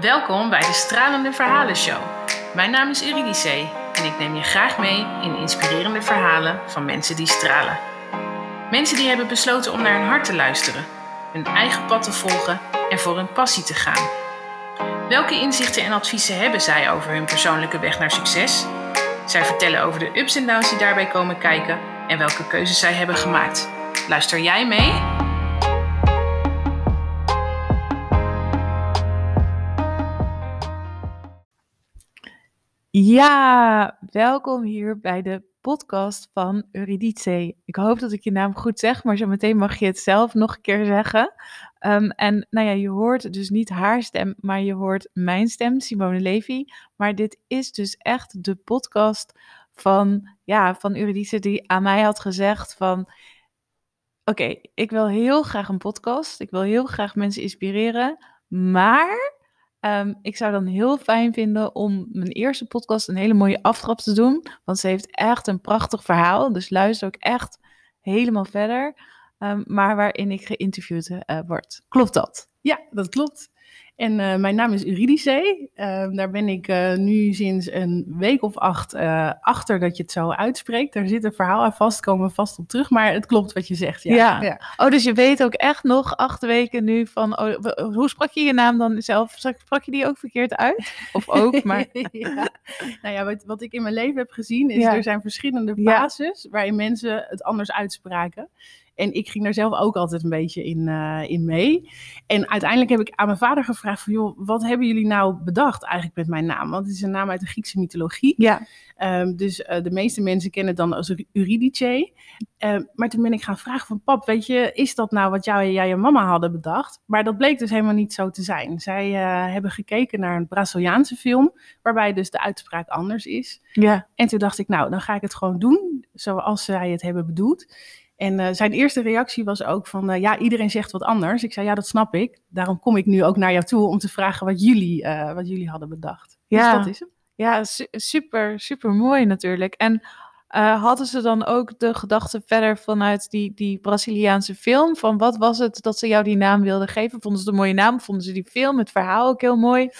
Welkom bij de Stralende Verhalen Show. Mijn naam is Eurydice en ik neem je graag mee in inspirerende verhalen van mensen die stralen. Mensen die hebben besloten om naar hun hart te luisteren, hun eigen pad te volgen en voor hun passie te gaan. Welke inzichten en adviezen hebben zij over hun persoonlijke weg naar succes? Zij vertellen over de ups en downs die daarbij komen kijken en welke keuzes zij hebben gemaakt. Luister jij mee? Ja, welkom hier bij de podcast van Eurydice. Ik hoop dat ik je naam goed zeg, maar zo meteen mag je het zelf nog een keer zeggen. Um, en nou ja, je hoort dus niet haar stem, maar je hoort mijn stem, Simone Levy. Maar dit is dus echt de podcast van, ja, van Eurydice die aan mij had gezegd van... Oké, ik wil heel graag een podcast. Ik wil heel graag mensen inspireren. Maar Um, ik zou dan heel fijn vinden om mijn eerste podcast een hele mooie aftrap te doen. Want ze heeft echt een prachtig verhaal. Dus luister ook echt helemaal verder. Um, maar waarin ik geïnterviewd uh, word. Klopt dat? Ja, dat klopt. En uh, mijn naam is Eurydice. Uh, daar ben ik uh, nu sinds een week of acht achter dat je het zo uitspreekt. Daar zit een verhaal aan vast, komen we vast op terug. Maar het klopt wat je zegt, ja. ja. ja. Oh, dus je weet ook echt nog acht weken nu van... Oh, hoe sprak je je naam dan zelf? Sprak je die ook verkeerd uit? Of ook, maar... ja. Nou ja, wat, wat, ik in mijn leven heb gezien is... er zijn verschillende fases waarin mensen het anders uitspraken. En ik ging daar zelf ook altijd een beetje in, uh, in mee. En uiteindelijk heb ik aan mijn vader gevraagd van... joh, wat hebben jullie nou bedacht eigenlijk met mijn naam? Want het is een naam uit de Griekse mythologie. Ja. Um, dus uh, de meeste mensen kennen het dan als Eurydice. Uh, maar toen ben ik gaan vragen van... pap, weet je, is dat nou wat jou en jij en mama hadden bedacht? Maar dat bleek dus helemaal niet zo te zijn. Zij uh, hebben gekeken naar een Braziliaanse film... waarbij dus de uitspraak anders is. Ja. En toen dacht ik, nou, dan ga ik het gewoon doen... zoals zij het hebben bedoeld... En uh, zijn eerste reactie was ook van, uh, ja, iedereen zegt wat anders. Ik zei, ja, dat snap ik. Daarom kom ik nu ook naar jou toe om te vragen wat jullie, uh, wat jullie hadden bedacht. Ja, dus dat is hem. Ja, su super, super mooi natuurlijk. En hadden ze dan ook de gedachte verder vanuit die, die Braziliaanse film? Van wat was het dat ze jou die naam wilden geven? Vonden ze het een mooie naam? Vonden ze die film, het verhaal ook heel mooi?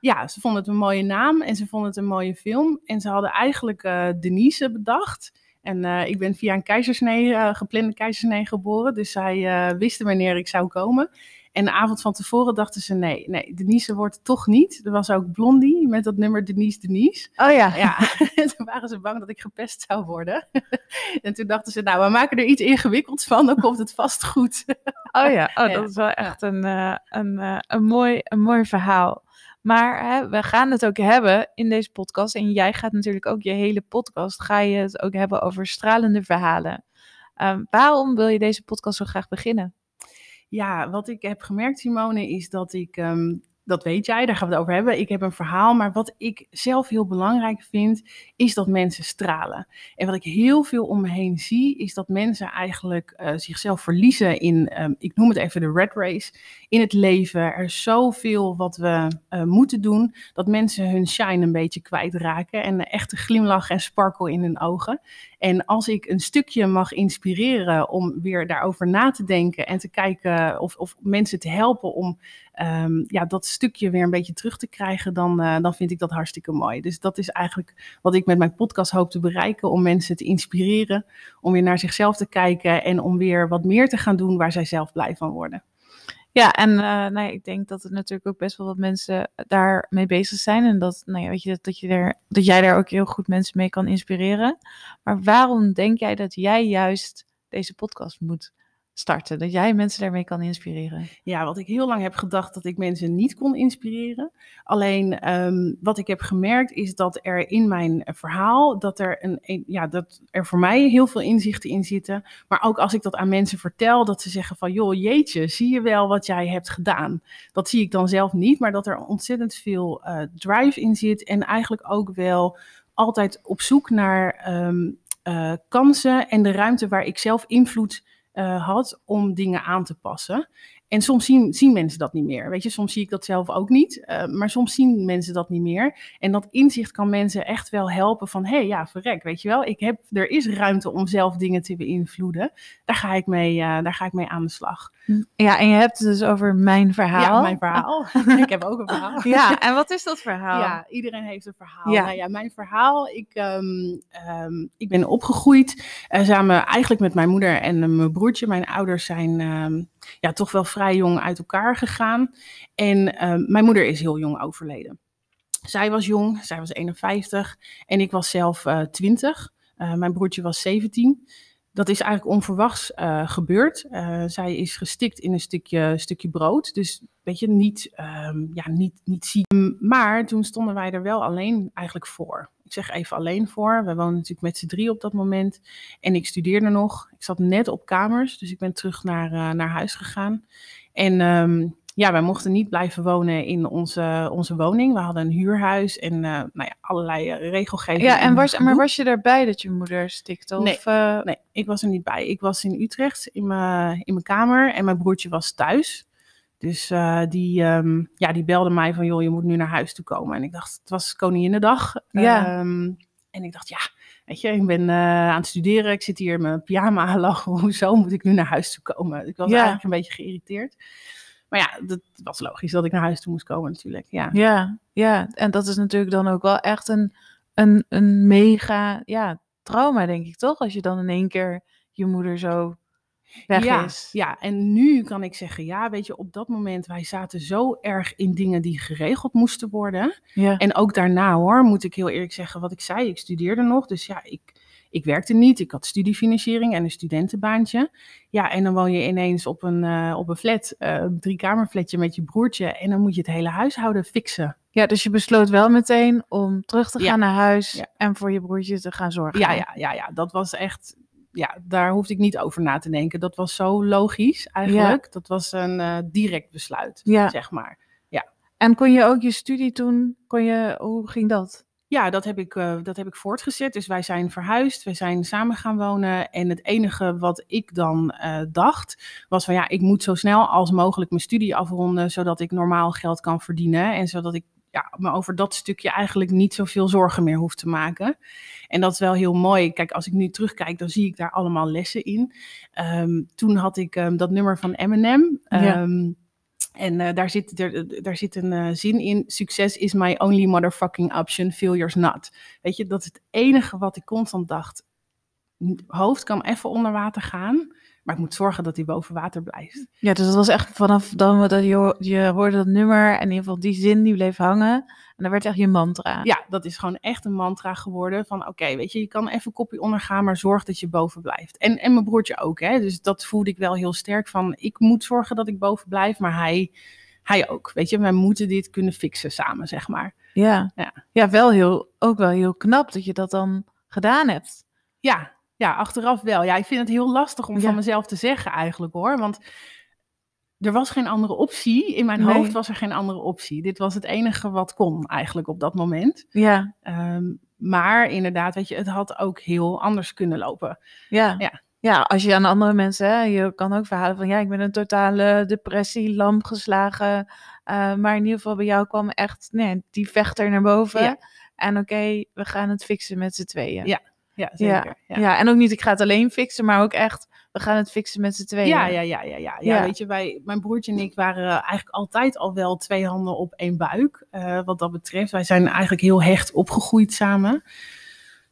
Ja, ze vonden het een mooie naam en ze vonden het een mooie film. En ze hadden eigenlijk Denise bedacht. En uh, ik ben via een keizersnee, uh, geplande keizersnee geboren. Dus zij uh, wisten wanneer ik zou komen. En de avond van tevoren dachten ze, nee, nee, Denise wordt het toch niet. Er was ook Blondie met dat nummer Denise Denise. Oh ja. Ja, toen waren ze bang dat ik gepest zou worden. en toen dachten ze, nou, we maken er iets ingewikkelds van, dan komt het vast goed. oh ja, oh, dat is wel echt een, een, een, mooi, een mooi verhaal. Maar hè, we gaan het ook hebben in deze podcast. En jij gaat natuurlijk ook je hele podcast, ga je het ook hebben over stralende verhalen. Um, waarom wil je deze podcast zo graag beginnen? Ja, wat ik heb gemerkt, Simone, is dat ik um, dat weet jij, daar gaan we het over hebben. Ik heb een verhaal, maar wat ik zelf heel belangrijk vind, is dat mensen stralen. En wat ik heel veel om me heen zie, is dat mensen eigenlijk uh, zichzelf verliezen in, um, ik noem het even de red race, in het leven. Er is zoveel wat we uh, moeten doen, dat mensen hun shine een beetje kwijtraken en een echte glimlach en sparkle in hun ogen. En als ik een stukje mag inspireren om weer daarover na te denken en te kijken of, of mensen te helpen om um, ja, dat stukje weer een beetje terug te krijgen, dan, uh, dan vind ik dat hartstikke mooi. Dus dat is eigenlijk wat ik met mijn podcast hoop te bereiken, om mensen te inspireren, om weer naar zichzelf te kijken en om weer wat meer te gaan doen waar zij zelf blij van worden. Ja, en uh, nou ja, ik denk dat het natuurlijk ook best wel wat mensen daarmee bezig zijn. En dat, nou ja, weet je, dat, je er, dat jij daar ook heel goed mensen mee kan inspireren. Maar waarom denk jij dat jij juist deze podcast moet starten? Dat jij mensen daarmee kan inspireren? Ja, wat ik heel lang heb gedacht dat ik mensen niet kon inspireren. Alleen um, wat ik heb gemerkt is dat er in mijn verhaal, dat er, een, ja, dat er voor mij heel veel inzichten in zitten. Maar ook als ik dat aan mensen vertel, dat ze zeggen van joh, jeetje, zie je wel wat jij hebt gedaan? Dat zie ik dan zelf niet, maar dat er ontzettend veel uh, drive in zit en eigenlijk ook wel altijd op zoek naar um, uh, kansen en de ruimte waar ik zelf invloed uh, had om dingen aan te passen. En soms zien, zien mensen dat niet meer. Weet je, soms zie ik dat zelf ook niet. Uh, maar soms zien mensen dat niet meer. En dat inzicht kan mensen echt wel helpen van... hé, hey, ja, verrek, weet je wel. Ik heb, er is ruimte om zelf dingen te beïnvloeden. Daar ga ik mee, uh, daar ga ik mee aan de slag. Ja, en je hebt het dus over mijn verhaal. Ja, mijn verhaal. ik heb ook een verhaal. Ja, en wat is dat verhaal? Ja, iedereen heeft een verhaal. Ja. Nou ja, mijn verhaal, ik, ehm, ehm, ik ben opgegroeid eh, samen eigenlijk met mijn moeder en eh, mijn broertje. Mijn ouders zijn ehm, ja, toch wel vrij jong uit elkaar gegaan. En mijn moeder is heel jong overleden. Zij was jong, zij was 51 en ik was zelf eh 20. Eh, mijn broertje was 17. Dat is eigenlijk onverwachts eh, gebeurd. Eh, zij is gestikt in een stukje, stukje brood. Dus weet je, niet, ehm, ja, niet, niet ziek. Maar toen stonden wij er wel alleen eigenlijk voor. Ik zeg even alleen voor. We woonden natuurlijk met z'n drie op dat moment. En ik studeerde nog. Ik zat net op kamers. Dus ik ben terug naar, eh, naar huis gegaan. En ehm, ja, wij mochten niet blijven wonen in onze, onze woning. We hadden een huurhuis en eh, nou ja, allerlei eh, regelgeving. Ja, en was, maar was je erbij dat je moeder stikte? Of, Nee. eh, Nee, ik was er niet bij. Ik was in Utrecht in mijn, in mijn kamer en mijn broertje was thuis. Dus die, ehm, ja, die belde mij van, joh, je moet nu naar huis toe komen. En ik dacht, het was Koninginnedag. Ja. Ehm, en ik dacht, ja, weet je, ik ben aan het studeren. Ik zit hier in mijn pyjama lachen. Hoezo moet ik nu naar huis toe komen? Ik was Ja. eigenlijk een beetje geïrriteerd. Maar ja, dat was logisch dat ik naar huis toe moest komen natuurlijk. Ja, Ja, ja, en dat is natuurlijk dan ook wel echt een, een, een mega ja, trauma, denk ik toch? Als je dan in één keer je moeder zo weg ja, is. Ja, en nu kan ik zeggen, ja, weet je, op dat moment, wij zaten zo erg in dingen die geregeld moesten worden. Ja, En ook daarna hoor, moet ik heel eerlijk zeggen, wat ik zei, ik studeerde nog. Dus ja, ik, ik werkte niet. Ik had studiefinanciering en een studentenbaantje. Ja, en dan woon je ineens op een, eh, op een flat, eh, een driekamerflatje met je broertje. En dan moet je het hele huishouden fixen. ja, dus je besloot wel meteen om terug te Ja. gaan naar huis Ja. en voor je broertje te gaan zorgen. Ja, ja, ja, ja, dat was echt, ja, daar hoefde ik niet over na te denken. Dat was zo logisch eigenlijk. Dat was een eh, direct besluit, Ja. zeg maar. En kon je ook je studie toen, kon je, hoe ging dat? Ja, dat heb, ik, eh, dat heb ik voortgezet. Dus wij zijn verhuisd, wij zijn samen gaan wonen. En het enige wat ik dan eh, dacht, was van ja, ik moet zo snel als mogelijk mijn studie afronden, zodat ik normaal geld kan verdienen. En zodat ik ja, me over dat stukje eigenlijk niet zoveel zorgen meer hoef te maken. En dat is wel heel mooi. Kijk, als ik nu terugkijk, dan zie ik daar allemaal lessen in. Ehm, toen had ik ehm, dat nummer van Eminem. Ja. En eh, daar, zit, er, daar zit een eh, zin in. Succes is my only motherfucking option. Failure's not. Weet je, dat is het enige wat ik constant dacht. Hoofd kan even onder water gaan. Maar ik moet zorgen dat hij boven water blijft. Ja, dus dat was echt vanaf dan dat je, je hoorde dat nummer en in ieder geval die zin die bleef hangen. En dat werd echt je mantra. Ja, dat is gewoon echt een mantra geworden. Van oké, weet je, je kan even kopje ondergaan, maar zorg dat je boven blijft. En, en mijn broertje ook, hè. Dus dat voelde ik wel heel sterk van, ik moet zorgen dat ik boven blijf. Maar hij, hij ook, weet je. Wij moeten dit kunnen fixen samen, zeg maar. Ja. Ja. ja, wel heel, ook wel heel knap dat je dat dan gedaan hebt. Ja, ja, achteraf wel. Ja, ik vind het heel lastig om Ja. van mezelf te zeggen eigenlijk hoor. Want er was geen andere optie. In mijn Nee. hoofd was er geen andere optie. Dit was het enige wat kon eigenlijk op dat moment. Ja, Ehm, maar inderdaad, weet je, het had ook heel anders kunnen lopen. ja. Ja. Ja, als je aan andere mensen, hè, je kan ook verhalen van ja, ik ben een totale depressie, lam geslagen. Eh, maar in ieder geval bij jou kwam echt nee, die vechter naar boven. Ja. En oké, we gaan het fixen met z'n tweeën. Ja, Ja, zeker. Ja, Ja. en ook niet ik ga het alleen fixen, maar ook echt, we gaan het fixen met z'n tweeën. Ja, ja, ja, ja, ja. ja. Weet je, wij, mijn broertje en ik waren eigenlijk altijd al wel twee handen op één buik. eh, wat dat betreft. Wij zijn eigenlijk heel hecht opgegroeid samen.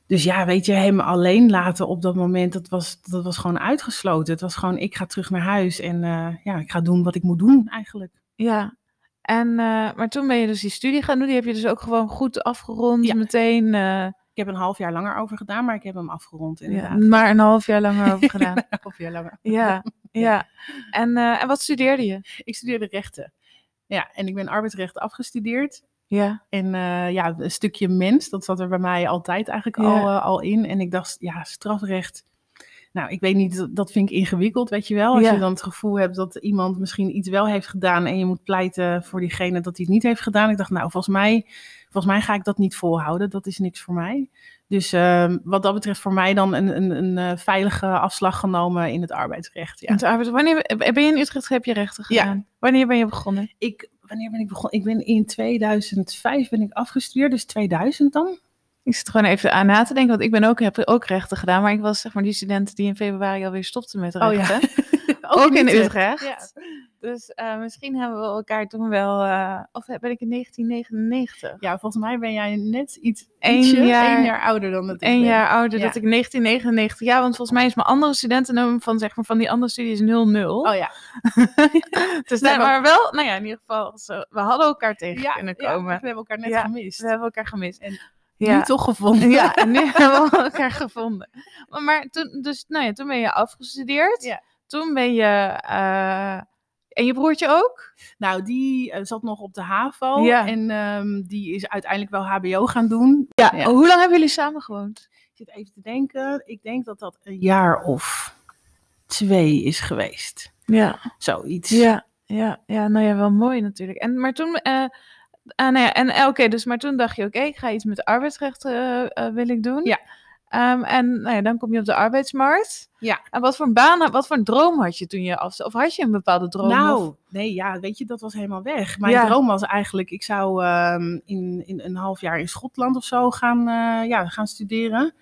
Dus ja, weet je, hem alleen laten op dat moment, dat was, dat was gewoon uitgesloten. Het was gewoon, ik ga terug naar huis en eh, ja, ik ga doen wat ik moet doen eigenlijk. Ja. En, eh, maar toen ben je dus die studie gaan doen. Die heb je dus ook gewoon goed afgerond Ja. meteen. Ik heb een half jaar langer over gedaan, maar ik heb hem afgerond ja, inderdaad. maar een half jaar langer over gedaan. Een half jaar langer. ja, ja. En, eh, en wat studeerde je? Ik studeerde rechten. Ja, en ik ben arbeidsrecht afgestudeerd. Ja, En eh, ja, een stukje mens, dat zat er bij mij altijd eigenlijk Ja. al, eh, al in. En ik dacht, ja, strafrecht. Nou, ik weet niet, dat- vind ik ingewikkeld, weet je wel. Als Ja. je dan het gevoel hebt dat iemand misschien iets wel heeft gedaan en je moet pleiten voor diegene dat hij het niet heeft gedaan. Ik dacht, nou, volgens mij, volgens mij ga ik dat niet volhouden. Dat is niks voor mij. Dus ehm, wat dat betreft voor mij dan een, een, een eh, veilige afslag genomen in het arbeidsrecht. Ja. Wanneer ben je in Utrecht? Heb je rechten Ja. gedaan? Wanneer ben je begonnen? Ik, wanneer ben ik begonnen? Ik ben in 2005 ben ik afgestudeerd, dus 2000 dan. Ik zit gewoon even aan na te denken, want ik ben ook, heb ook rechten gedaan. Maar ik was zeg maar die student die in februari alweer stopte met Oh ja. rechten. ook, in Utrecht. Utrecht. Ja. Dus eh, misschien hebben we elkaar toen wel, eh, of ben ik in 1999? Ja, volgens mij ben jij net iets ietsje, jaar- één jaar ouder dan dat ik Eén ben. jaar ouder, Ja. dat ik 1999, ja, want volgens mij is mijn andere studentenummer van, zeg maar, van die andere studie is 00. Oh ja. dus Nee, maar- wel, nou ja, in ieder geval, we hadden elkaar tegen kunnen ja, komen. we hebben elkaar net Ja, gemist. We hebben elkaar gemist. En ja. Nu toch gevonden. Ja, nu hebben we elkaar gevonden. Maar, maar toen, dus, nou ja, toen ben je afgestudeerd. Ja. Toen ben je, eh, en je broertje ook? Nou, die eh, zat nog op de HAVO. Ja. En ehm, die is uiteindelijk wel HBO gaan doen. Ja. Ja. Oh, hoe lang hebben jullie samen gewoond? Ik zit even te denken. Ik denk dat dat een jaar of twee is geweest. Ja. Zoiets. Ja, ja, ja, nou ja, wel mooi natuurlijk. En, maar toen, eh, ah, nou ja, en eh, oké, dus maar toen dacht je, oké, ik ga iets met arbeidsrecht eh, eh, wil ik doen. Ja. Ehm, en nou ja, dan kom je op de arbeidsmarkt. Ja. En wat voor een baan, wat voor een droom had je toen je af, of had je een bepaalde droom? Nou, of- nee, ja, weet je, dat was helemaal weg. Mijn Ja. droom was eigenlijk, ik zou ehm, in, in een half jaar in Schotland of zo gaan, ja, gaan studeren.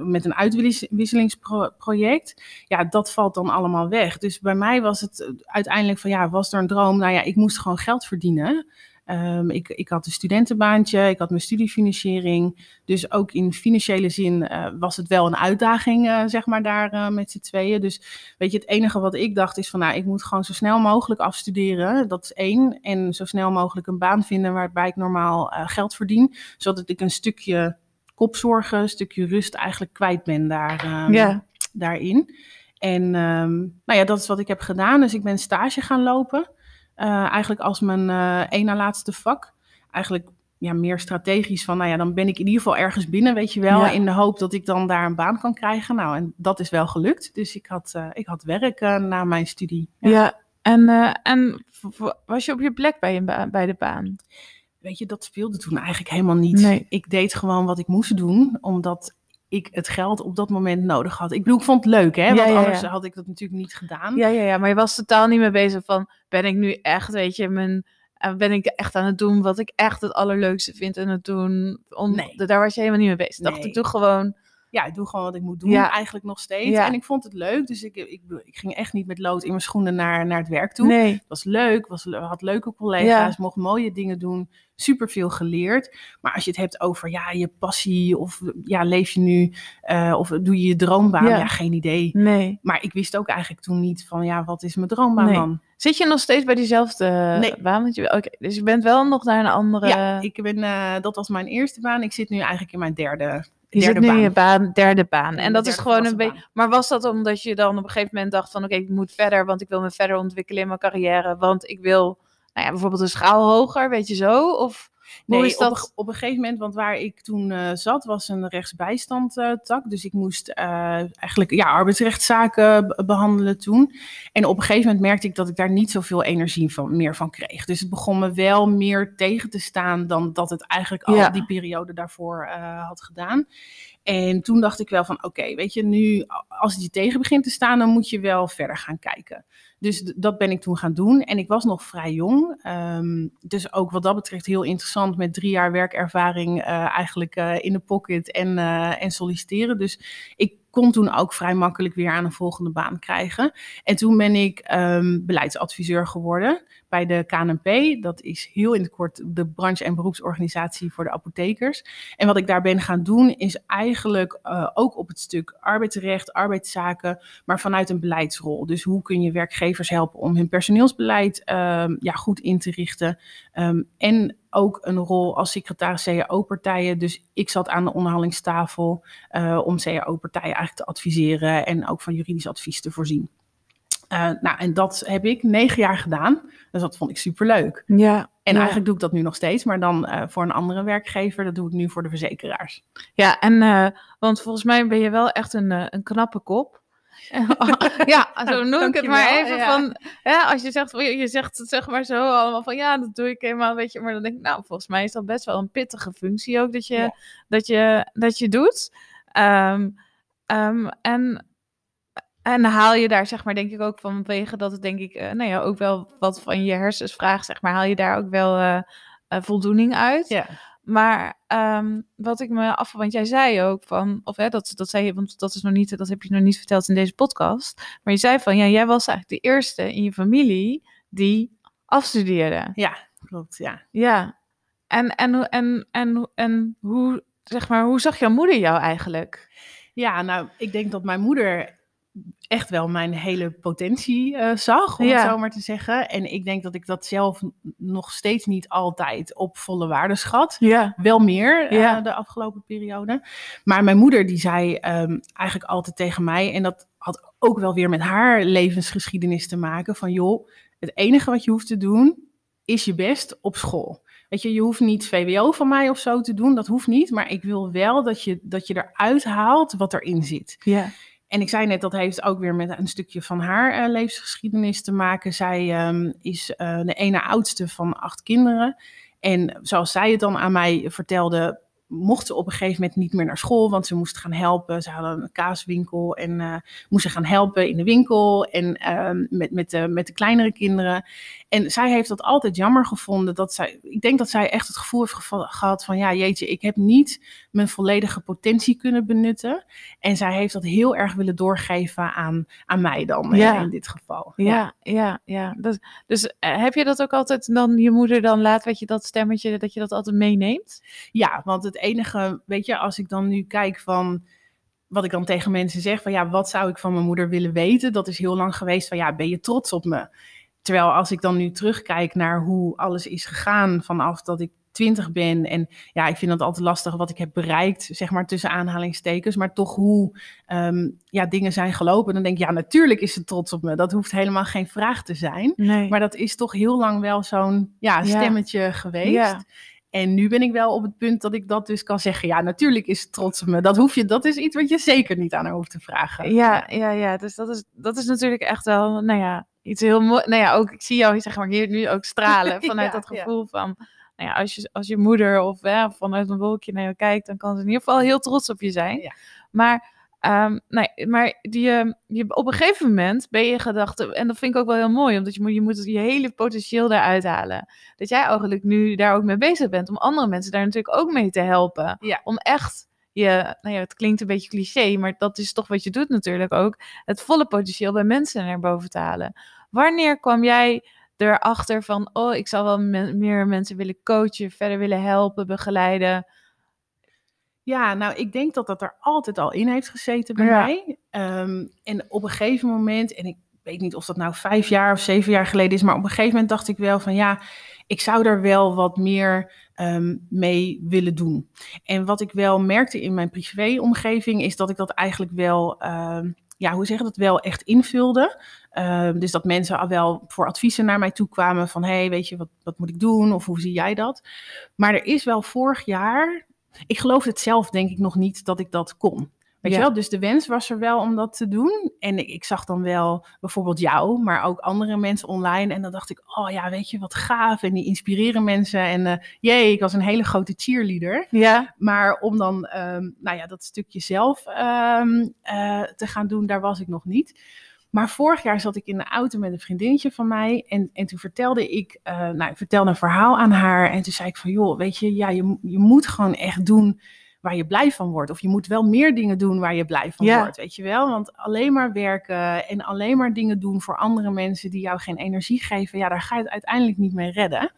Met een uitwisselingsproject. Ja, dat valt dan allemaal weg. Dus bij mij was het uiteindelijk van, ja, was er een droom? Nou ja, ik moest gewoon geld verdienen. Ehm, ik, ik had een studentenbaantje, ik had mijn studiefinanciering. Dus ook in financiële zin eh, was het wel een uitdaging, eh, zeg maar, daar eh, met z'n tweeën. Dus weet je, het enige wat ik dacht is van, nou, ik moet gewoon zo snel mogelijk afstuderen. Dat is één. En zo snel mogelijk een baan vinden waarbij ik normaal geld verdien. Zodat ik een stukje kopzorgen, een stukje rust eigenlijk kwijt ben daar, ehm, Ja. daarin. En ehm, nou ja, dat is wat ik heb gedaan. Dus ik ben stage gaan lopen. Eh, eigenlijk als mijn eh één na laatste vak. Eigenlijk ja, meer strategisch van, nou ja, dan ben ik in ieder geval ergens binnen, weet je wel. Ja. In de hoop dat ik dan daar een baan kan krijgen. Nou, en dat is wel gelukt. Dus ik had, eh, ik had werk eh, na mijn studie. Ja. En, eh, en was je op je plek bij, ba- bij de baan? Weet je, dat speelde toen eigenlijk helemaal niet. Nee. Ik deed gewoon wat ik moest doen, omdat ik het geld op dat moment nodig had. Ik bedoel, ik vond het leuk, hè? Ja, Want ja, anders had ik dat natuurlijk niet gedaan. Ja, ja, ja, maar je was totaal niet mee bezig van, ben ik nu echt, weet je, mijn, eh, ben ik echt aan het doen wat ik echt het allerleukste vind aan het doen? Om, Nee. Daar was je helemaal niet mee bezig. Dacht ik doe gewoon, ja, ik doe gewoon wat ik moet doen, Ja. eigenlijk nog steeds. Ja. En ik vond het leuk, dus ik, ik, ik ging echt niet met lood in mijn schoenen naar, naar het werk toe. nee. Het was leuk, was, had leuke collega's, mocht mooie dingen doen, superveel geleerd. Maar als je het hebt over ja, je passie of ja, leef je nu eh, of doe je je droombaan, Ja. geen idee. Nee. Maar ik wist ook eigenlijk toen niet van ja, wat is mijn droombaan Nee. dan? Zit je nog steeds bij diezelfde Nee. baan? Want je, oké, dus je bent wel nog naar een andere... Ja, ik ben, eh, dat was mijn eerste baan. Ik zit nu eigenlijk in mijn derde, je zit derde nu in baan. je baan, derde baan. En dat is gewoon een beetje... Maar was dat omdat je dan op een gegeven moment dacht van... Oké, ik moet verder, want ik wil me verder ontwikkelen in mijn carrière. Want ik wil, nou ja, bijvoorbeeld een schaal hoger, weet je zo? Of Nee, is dat? op, een, op een gegeven moment, want waar ik toen eh, zat, was een rechtsbijstandtak. dus ik moest eh, eigenlijk ja, arbeidsrechtszaken be- behandelen toen. En op een gegeven moment merkte ik dat ik daar niet zoveel energie van, meer van kreeg. Dus het begon me wel meer tegen te staan dan dat het eigenlijk al Ja. die periode daarvoor eh, had gedaan. En toen dacht ik wel van, oké, weet je, nu als het je tegen begint te staan, dan moet je wel verder gaan kijken. Dus dat ben ik toen gaan doen. En ik was nog vrij jong. Ehm, dus ook wat dat betreft heel interessant met drie jaar werkervaring eh, eigenlijk eh, in de pocket en, eh, en solliciteren. Dus ik kon toen ook vrij makkelijk weer aan een volgende baan krijgen. En toen ben ik ehm, beleidsadviseur geworden bij de KNP. Dat is heel in het kort de branche- en beroepsorganisatie voor de apothekers. En wat ik daar ben gaan doen is eigenlijk eh, ook op het stuk arbeidsrecht, arbeidszaken, maar vanuit een beleidsrol. Dus hoe kun je werkgevers helpen om hun personeelsbeleid ehm, ja, goed in te richten. Ehm, en ook een rol als secretaris CAO-partijen. Dus ik zat aan de onderhandelingstafel eh, om CAO-partijen eigenlijk te adviseren en ook van juridisch advies te voorzien. Eh, nou, en dat heb ik negen jaar gedaan. Dus dat vond ik superleuk. Ja, En ja. eigenlijk doe ik dat nu nog steeds, maar dan eh, voor een andere werkgever. Dat doe ik nu voor de verzekeraars. Ja, en eh, want volgens mij ben je wel echt een, een knappe kop. ja, zo noem ik het maar even ja. van, hè, als je zegt, je, zegt het zeg maar zo allemaal van, ja, dat doe ik helemaal, weet je, maar dan denk ik, nou, volgens mij is dat best wel een pittige functie ook dat je, Ja. dat je, dat je doet. Ehm, en, en haal je daar, zeg maar, denk ik ook vanwege dat het, denk ik, eh, nou ja, ook wel wat van je hersens vraagt, zeg maar, haal je daar ook wel eh, eh, voldoening uit. Ja. Maar ehm, wat ik me af, want jij zei ook van, of hè, dat, dat zei je, want dat is nog niet, dat heb je nog niet verteld in deze podcast. Maar je zei van, ja, jij was eigenlijk de eerste in je familie die afstudeerde. Ja, klopt, ja. Ja. En, en, en, en, en hoe, zeg maar, hoe zag jouw moeder jou eigenlijk? Ja, nou, ik denk dat mijn moeder echt wel mijn hele potentie uh, zag, om Ja. het zo maar te zeggen. En ik denk dat ik dat zelf nog steeds niet altijd op volle waarde schat. Ja. Wel meer eh, de afgelopen periode. Maar mijn moeder die zei ehm, eigenlijk altijd tegen mij, en dat had ook wel weer met haar levensgeschiedenis te maken, van joh, het enige wat je hoeft te doen is je best op school. Weet je, je hoeft niet VWO van mij of zo te doen, dat hoeft niet. Maar ik wil wel dat je, dat je eruit haalt wat erin zit. Ja. En ik zei net, dat heeft ook weer met een stukje van haar eh, levensgeschiedenis te maken. Zij ehm, is eh, de ene oudste van acht kinderen. En zoals zij het dan aan mij vertelde, mocht ze op een gegeven moment niet meer naar school, want ze moest gaan helpen. Ze hadden een kaaswinkel en eh moest ze gaan helpen in de winkel en ehm, met, met, de, met de kleinere kinderen. En zij heeft dat altijd jammer gevonden. Dat zij, ik denk dat zij echt het gevoel heeft gehad van, ja jeetje, ik heb niet mijn volledige potentie kunnen benutten. En zij heeft dat heel erg willen doorgeven aan, aan mij dan, eh, Ja. in dit geval. Ja, ja, ja. Dat, dus eh, heb je dat ook altijd dan je moeder dan laat, weet je, dat stemmetje, dat je dat altijd meeneemt? Ja, want het enige, weet je, als ik dan nu kijk van wat ik dan tegen mensen zeg, van ja, wat zou ik van mijn moeder willen weten? Dat is heel lang geweest van ja, ben je trots op me? Terwijl als ik dan nu terugkijk naar hoe alles is gegaan vanaf dat ik twintig ben. En ja, ik vind dat altijd lastig wat ik heb bereikt, zeg maar tussen aanhalingstekens. Maar toch hoe ehm, ja, dingen zijn gelopen. Dan denk ik, ja, natuurlijk is ze trots op me. Dat hoeft helemaal geen vraag te zijn. Nee. Maar dat is toch heel lang wel zo'n ja, Ja. stemmetje geweest. Ja. En nu ben ik wel op het punt dat ik dat dus kan zeggen. Ja, natuurlijk is ze trots op me. Dat, hoef je, dat is iets wat je zeker niet aan haar hoeft te vragen. Ja, ja, ja. Dus dat is, dat is natuurlijk echt wel, nou ja, iets heel mooi. Nou ja, ook, ik zie jou zeg maar hier nu ook stralen vanuit Ja, dat ja. gevoel van, nou ja, als je, als je moeder of hè, vanuit een wolkje naar jou kijkt, dan kan ze in ieder geval heel trots op je zijn. Ja. Maar, ehm, nee, maar die, eh, je, op een gegeven moment ben je gedacht, en dat vind ik ook wel heel mooi, omdat je moet je, moet je hele potentieel daaruit halen. Dat jij eigenlijk nu daar ook mee bezig bent, om andere mensen daar natuurlijk ook mee te helpen. Ja. Om echt je, nou ja, het klinkt een beetje cliché, maar dat is toch wat je doet natuurlijk ook, het volle potentieel bij mensen naar boven te halen. Wanneer kwam jij erachter van, oh, ik zou wel meer mensen willen coachen, verder willen helpen, begeleiden? Ja, nou, ik denk dat dat er altijd al in heeft gezeten bij Ja. mij. Ehm, en op een gegeven moment, en ik weet niet of dat nou vijf jaar of zeven jaar geleden is, maar op een gegeven moment dacht ik wel van ja, ik zou daar wel wat meer ehm, mee willen doen. En wat ik wel merkte in mijn privéomgeving is dat ik dat eigenlijk wel, ehm, ja, hoe zeg je dat, wel echt invulde. Dus dat mensen al wel voor adviezen naar mij toe kwamen van hey, weet je, wat, wat moet ik doen of hoe zie jij dat? Maar er is wel vorig jaar, ik geloof het zelf denk ik nog niet dat ik dat kon. Weet Ja. je wel, dus de wens was er wel om dat te doen. En ik, ik zag dan wel bijvoorbeeld jou, maar ook andere mensen online. En dan dacht ik, oh ja, weet je, wat gaaf. En die inspireren mensen. En eh jee, ik was een hele grote cheerleader. Ja, Maar om dan, ehm, nou ja, dat stukje zelf ehm, eh, te gaan doen, daar was ik nog niet. Maar vorig jaar zat ik in de auto met een vriendinnetje van mij. En, en toen vertelde ik, eh, nou, ik vertelde een verhaal aan haar. En toen zei ik van, joh, weet je, ja, je, je moet gewoon echt doen waar je blij van wordt. Of je moet wel meer dingen doen waar je blij van Ja. wordt, weet je wel. Want alleen maar werken en alleen maar dingen doen voor andere mensen die jou geen energie geven. Ja, daar ga je het uiteindelijk niet mee redden.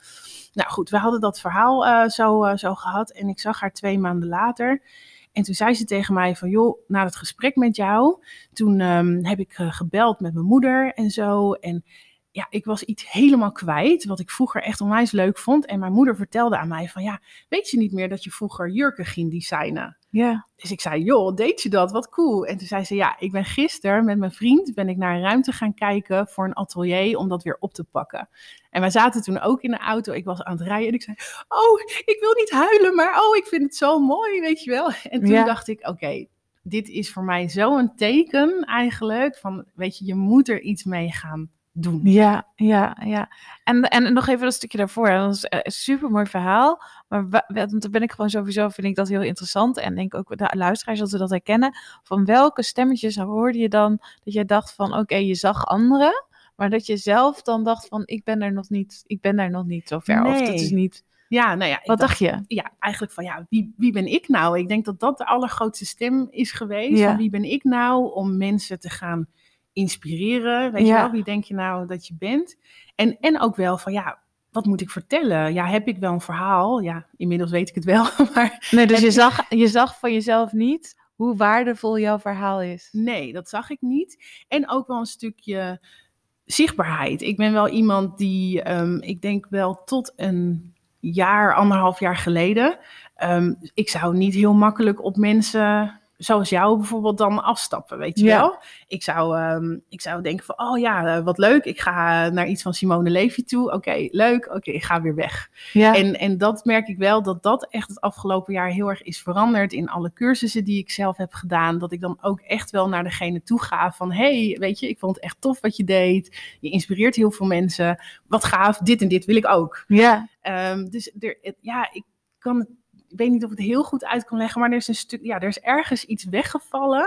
Nou goed, we hadden dat verhaal eh, zo, eh, zo gehad. En ik zag haar twee maanden later. En toen zei ze tegen mij van, joh, na het gesprek met jou, toen ehm, heb ik eh, gebeld met mijn moeder en zo. En ja, ik was iets helemaal kwijt, wat ik vroeger echt onwijs leuk vond. En mijn moeder vertelde aan mij van, ja, weet je niet meer dat je vroeger jurken ging designen? ja, Dus ik zei, joh, deed je dat? Wat cool. En toen zei ze, ja, ik ben gisteren met mijn vriend ben ik naar een ruimte gaan kijken voor een atelier om dat weer op te pakken. En wij zaten toen ook in de auto. Ik was aan het rijden en ik zei, oh, ik wil niet huilen, maar oh, ik vind het zo mooi, weet je wel. En toen Ja. dacht ik, oké, dit is voor mij zo'n teken eigenlijk van, weet je, je moet er iets mee gaan doen. ja, ja, ja. En, en nog even dat stukje daarvoor. Dat is eh, een super mooi verhaal. Maar wa- wa- want dan ben ik gewoon sowieso, vind ik dat heel interessant. En denk ook de luisteraars dat ze dat herkennen. Van welke stemmetjes hoorde je dan dat jij dacht van, oké, je zag anderen. Maar dat je zelf dan dacht van, ik ben er nog niet, ik ben daar nog niet zo ver. Of dat is niet... Ja, nou ja. Wat dacht je? ja, eigenlijk van ja, wie, wie ben ik nou? Ik denk dat dat de allergrootste stem is geweest. Ja. Van wie ben ik nou om mensen te gaan inspireren? Weet je wel, wie denk je nou dat je bent? En, en ook wel van ja, wat moet ik vertellen? Ja, heb ik wel een verhaal? Ja, inmiddels weet ik het wel, maar Nee, dus je- zag, je zag van jezelf niet hoe waardevol jouw verhaal is. nee, dat zag ik niet. En ook wel een stukje zichtbaarheid. Ik ben wel iemand die, ehm, ik denk wel tot een jaar, anderhalf jaar geleden, ehm, ik zou niet heel makkelijk op mensen zoals jou bijvoorbeeld dan afstappen, weet je Ja. wel? Ik zou, ehm, ik zou denken van, oh ja, eh, wat leuk, ik ga naar iets van Simone Levy toe. Oké, leuk, oké, ik ga weer weg. Ja, En, en dat merk ik wel, dat dat echt het afgelopen jaar heel erg is veranderd in alle cursussen die ik zelf heb gedaan. Dat ik dan ook echt wel naar degene toe ga van, hey, weet je, ik vond het echt tof wat je deed. Je inspireert heel veel mensen. Wat gaaf, dit en dit wil ik ook. ja, Ehm, dus er, het- ja, ik kan het, ik weet niet of ik het heel goed uit kan leggen, maar er is een stuk, ja, er is ergens iets weggevallen.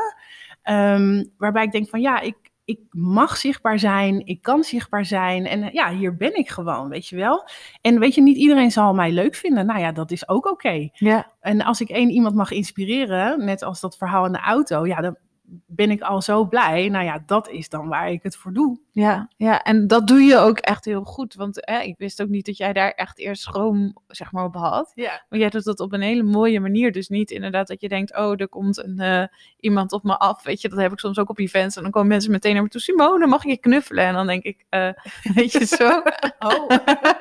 ehm, waarbij ik denk van, ja, ik, ik mag zichtbaar zijn, ik kan zichtbaar zijn. En eh, ja, hier ben ik gewoon, weet je wel. En weet je, niet iedereen zal mij leuk vinden. Nou ja, dat is ook oké. ja, En als ik één iemand mag inspireren, net als dat verhaal in de auto, ja, dan ben ik al zo blij. Nou ja, dat is dan waar ik het voor doe. ja, ja. En dat doe je ook echt heel goed. Want hè, ik wist ook niet dat jij daar echt eerst schroom zeg maar, op had. Ja. Maar jij doet dat op een hele mooie manier. Dus niet inderdaad dat je denkt, oh, er komt een, eh, iemand op me af. Weet je, dat heb ik soms ook op events. En dan komen mensen meteen naar me toe. Simone, mag ik je knuffelen? En dan denk ik, eh, weet je zo. Oh.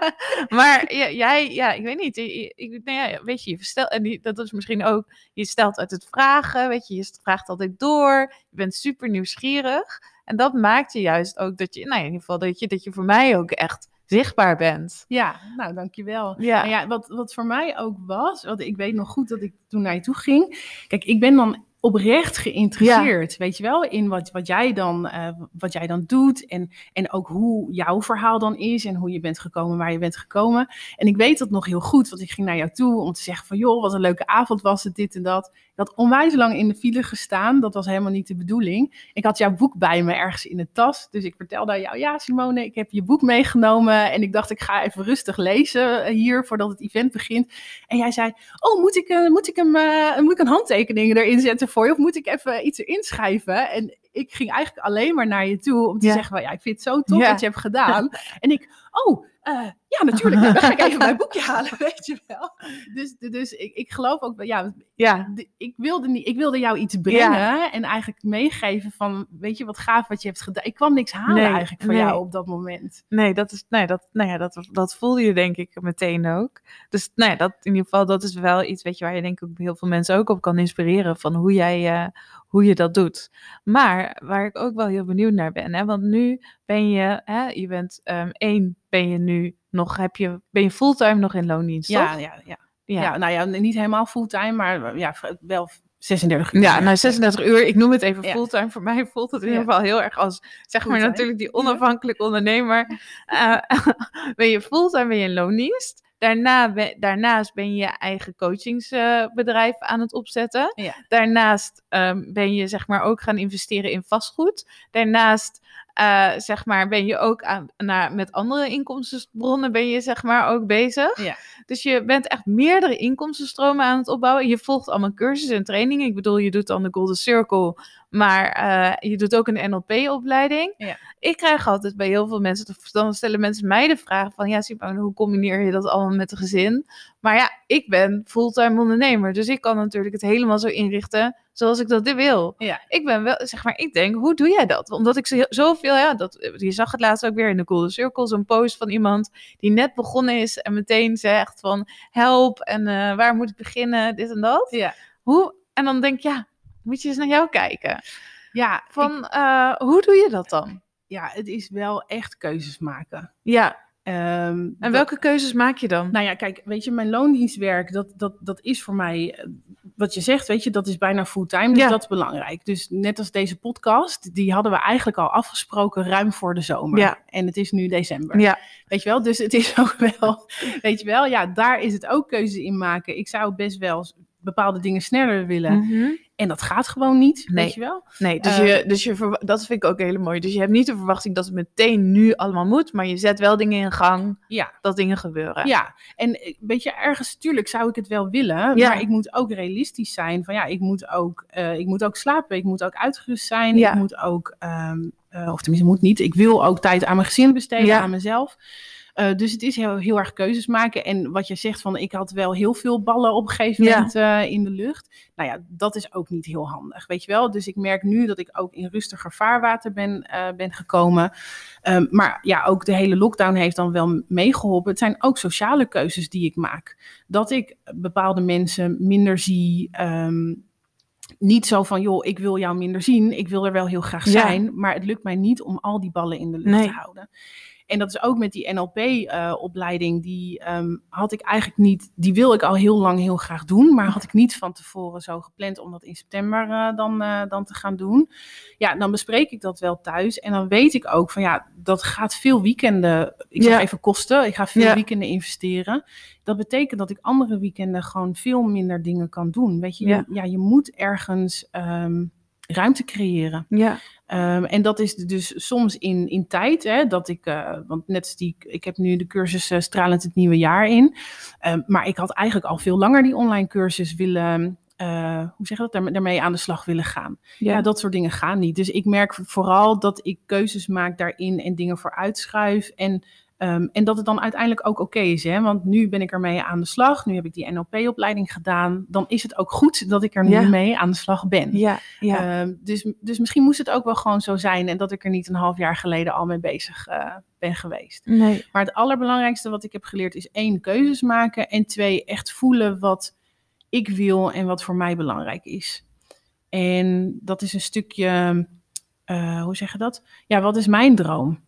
maar ja, jij, ja, ik weet niet. Ik, ik, nou ja, weet je, je stelt, en die, dat is misschien ook, je stelt uit het vragen, weet je, je vraagt altijd door. Je bent super nieuwsgierig. En dat maakt je juist ook dat je, nou in ieder geval, dat je, dat je voor mij ook echt zichtbaar bent. Ja, nou dankjewel. Ja. Nou ja, wat, wat voor mij ook was, want ik weet nog goed dat ik toen naar je toe ging. Kijk, ik ben dan oprecht geïnteresseerd, weet je wel, in wat, wat, jij dan, eh, wat jij dan doet. En, en ook hoe jouw verhaal dan is en hoe je bent gekomen waar je bent gekomen. En ik weet dat nog heel goed, want ik ging naar jou toe om te zeggen van, joh, wat een leuke avond was het, dit en dat. Ik had onwijs lang in de file gestaan, dat was helemaal niet de bedoeling. Ik had jouw boek bij me ergens in de tas, dus ik vertelde aan jou, ja Simone, ik heb je boek meegenomen. En ik dacht, ik ga even rustig lezen hier voordat het event begint. En jij zei, oh, moet ik, eh, moet ik, hem, eh, moet ik een handtekening erin zetten voor je? Of moet ik even iets erin schrijven? En ik ging eigenlijk alleen maar naar je toe om te Ja. zeggen, van, ja, ik vind het zo tof Ja. wat je hebt gedaan. en ik, oh, eh, ja, natuurlijk, dan ga ik even mijn boekje halen, weet je wel. Dus, dus ik, ik geloof ook, ja, Ja, ik wilde, niet, ik wilde jou iets brengen en eigenlijk meegeven van, weet je wat gaaf wat je hebt gedaan. Ik kwam niks halen Nee, eigenlijk van nee. jou op dat moment. nee, dat is, nee, dat, nou ja, dat, dat voelde je denk ik meteen ook. Dus nou ja, dat in ieder geval, dat is wel iets, weet je, waar je denk ik heel veel mensen ook op kan inspireren van hoe jij, eh, hoe je dat doet. Maar waar ik ook wel heel benieuwd naar ben, hè, want nu ben je, hè, je bent ehm, één, ben je nu nog, heb je, ben je fulltime nog in loondienst, Ja, ja, ja, Ja. ja. nou ja, niet helemaal fulltime, maar ja, wel 36 uur. Ja, nou 36 uur, ik noem het even Ja. fulltime. Voor mij voelt het in ieder geval heel erg als, zeg maar natuurlijk die onafhankelijk ondernemer. Eh, ben je fulltime, ben je in loondienst. Daarna ben- daarnaast ben je je eigen coachingsbedrijf aan het opzetten. Ja. Daarnaast ehm, ben je zeg maar ook gaan investeren in vastgoed. Daarnaast eh, zeg maar ben je ook aan, naar, met andere inkomstenbronnen ben je zeg maar ook bezig. Ja. Dus je bent echt meerdere inkomstenstromen aan het opbouwen. Je volgt allemaal cursussen en trainingen. Ik bedoel, je doet dan de Golden Circle, maar eh, je doet ook een NLP-opleiding. Ja. Ik krijg altijd bij heel veel mensen, dan stellen mensen mij de vraag van, ja Simone, hoe combineer je dat allemaal met een gezin? Maar ja, ik ben fulltime ondernemer, dus ik kan natuurlijk het helemaal zo inrichten zoals ik dat wil. Ja. Ik ben wel, zeg maar, ik denk, hoe doe jij dat? Omdat ik zo- zoveel, ja, dat, je zag het laatst ook weer in de Golden Circle, zo'n post van iemand die net begonnen is en meteen zegt van, help en eh, waar moet ik beginnen, dit en dat. Ja, Hoe, en dan denk ik, ja, moet je eens naar jou kijken. ja, Van, eh, hoe doe je dat dan? ja, het is wel echt keuzes maken. Ja, Ehm, en dat- welke keuzes maak je dan? Nou ja, kijk, weet je, mijn loondienstwerk, dat, dat, dat is voor mij, eh, wat je zegt, weet je, dat is bijna fulltime, dus Ja. dat is belangrijk. Dus net als deze podcast, die hadden we eigenlijk al afgesproken ruim voor de zomer. Ja. En het is nu december. Ja, Weet je wel, dus het is ook wel, weet je wel, ja, daar is het ook keuze in maken. Ik zou best wel bepaalde dingen sneller willen. Mhm. En dat gaat gewoon niet, Nee. weet je wel? Nee, dus, Eh, je, dus je dat vind ik ook heel mooi. Dus je hebt niet de verwachting dat het meteen nu allemaal moet, maar je zet wel dingen in gang Ja. dat dingen gebeuren. Ja, en eh, weet je, ergens, tuurlijk zou ik het wel willen, Ja. maar ik moet ook realistisch zijn. Van ja, ik moet ook, eh, ik moet ook slapen, ik moet ook uitgerust zijn, Ja. ik moet ook, ehm, eh, of tenminste moet niet, ik wil ook tijd aan mijn gezin besteden, aan mezelf. Eh, dus het is heel, heel erg keuzes maken. En wat je zegt van, ik had wel heel veel ballen op een gegeven Ja. moment eh, in de lucht. Nou ja, dat is ook niet heel handig, weet je wel. Dus ik merk nu dat ik ook in rustiger vaarwater ben, eh, ben gekomen. Ehm, maar ja, ook de hele lockdown heeft dan wel meegeholpen. Het zijn ook sociale keuzes die ik maak. Dat ik bepaalde mensen minder zie. ehm, niet zo van, joh, ik wil jou minder zien. Ik wil er wel heel graag Ja. zijn. Maar het lukt mij niet om al die ballen in de lucht Nee. te houden. En dat is ook met die NLP-opleiding. die ehm, had ik eigenlijk niet. Die wil ik al heel lang heel graag doen. Maar had ik niet van tevoren zo gepland om dat in september eh, dan, eh, dan te gaan doen. Ja, dan bespreek ik dat wel thuis. En dan weet ik ook van ja, dat gaat veel weekenden. Ik zeg Ja. even kosten. Ik ga veel Ja. weekenden investeren. Dat betekent dat ik andere weekenden gewoon veel minder dingen kan doen. Weet je, Ja. je, ja, je moet ergens ehm, ruimte creëren. Ja, Ehm, en dat is dus soms in, in tijd, hè, dat ik, eh, want net als die, ik heb nu de cursus eh, Stralend het Nieuwe Jaar in. Ehm, maar ik had eigenlijk al veel langer die online cursus willen, eh, hoe zeg je dat, Daar- daarmee aan de slag willen gaan. ja. Ja, dat soort dingen gaan niet. Dus ik merk vooral dat ik keuzes maak daarin en dingen voor uitschuif. En, ehm, en dat het dan uiteindelijk ook oké is. Hè? Want nu ben ik ermee aan de slag. Nu heb ik die NLP-opleiding gedaan. Dan is het ook goed dat ik er nu mee aan de slag ben. ja, ja. Ehm, dus, dus misschien moest het ook wel gewoon zo zijn. En dat ik er niet een half jaar geleden al mee bezig eh, ben geweest. nee. Maar het allerbelangrijkste wat ik heb geleerd is één, keuzes maken. En twee, echt voelen wat ik wil en wat voor mij belangrijk is. En dat is een stukje, eh, hoe zeg je dat? Ja, wat is mijn droom?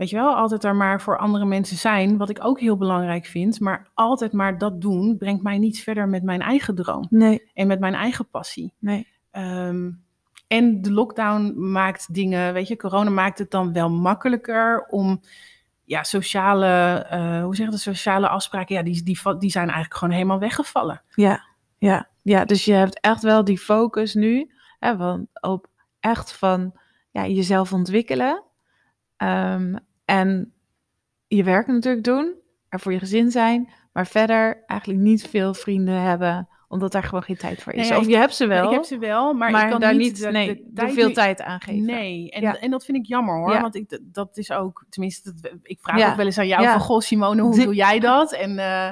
Weet je wel, altijd er maar voor andere mensen zijn, wat ik ook heel belangrijk vind. Maar altijd maar dat doen, brengt mij niet verder met mijn eigen droom Nee, en met mijn eigen passie. nee. Ehm, en de lockdown maakt dingen, weet je, corona maakt het dan wel makkelijker om ja, sociale, eh, hoe zeg je dat, sociale afspraken, ja, die, die, die zijn eigenlijk gewoon helemaal weggevallen. Ja, ja, ja. Dus je hebt echt wel die focus nu hè, van, op echt van ja, jezelf ontwikkelen. Ehm, en je werk natuurlijk doen, er voor je gezin zijn, maar verder eigenlijk niet veel vrienden hebben, omdat daar gewoon geen tijd voor is. Nee, of ik- je hebt ze wel, Ik heb ze wel, maar, maar, ik kan daar niet, niet, de- nee, de tijd veel tijd aan geven. Nee, en, Ja. en dat vind ik jammer hoor. Ja. Want ik, dat is ook, tenminste, dat, ik vraag Ja. ook wel eens aan jou van, goh Simone, hoe doe jij dat? En eh,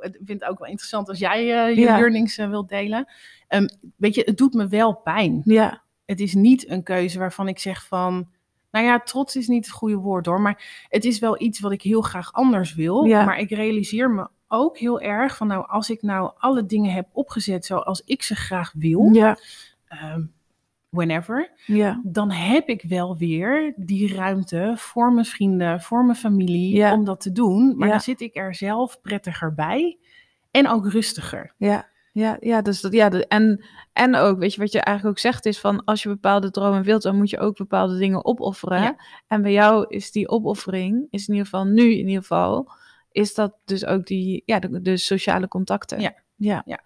ik vind het ook wel interessant als jij eh, je learnings eh, wilt delen. Ehm, weet je, het doet me wel pijn. Ja, het is niet een keuze waarvan ik zeg van. Nou ja, trots is niet het goede woord hoor. Maar het is wel iets wat ik heel graag anders wil. Ja. Maar ik realiseer me ook heel erg van nou, als ik nou alle dingen heb opgezet zoals ik ze graag wil, ja, ehm, whenever, ja, dan heb ik wel weer die ruimte voor mijn vrienden, voor mijn familie, Ja. om dat te doen. Maar Ja. dan zit ik er zelf prettiger bij en ook rustiger. ja. Ja, ja, dus dat, ja de, en, en ook, weet je, wat je eigenlijk ook zegt, is van als je bepaalde dromen wilt, dan moet je ook bepaalde dingen opofferen. Ja. En bij jou is die opoffering, is in ieder geval nu in ieder geval, is dat dus ook die, ja, de, de sociale contacten. Ja. Ja. Ja.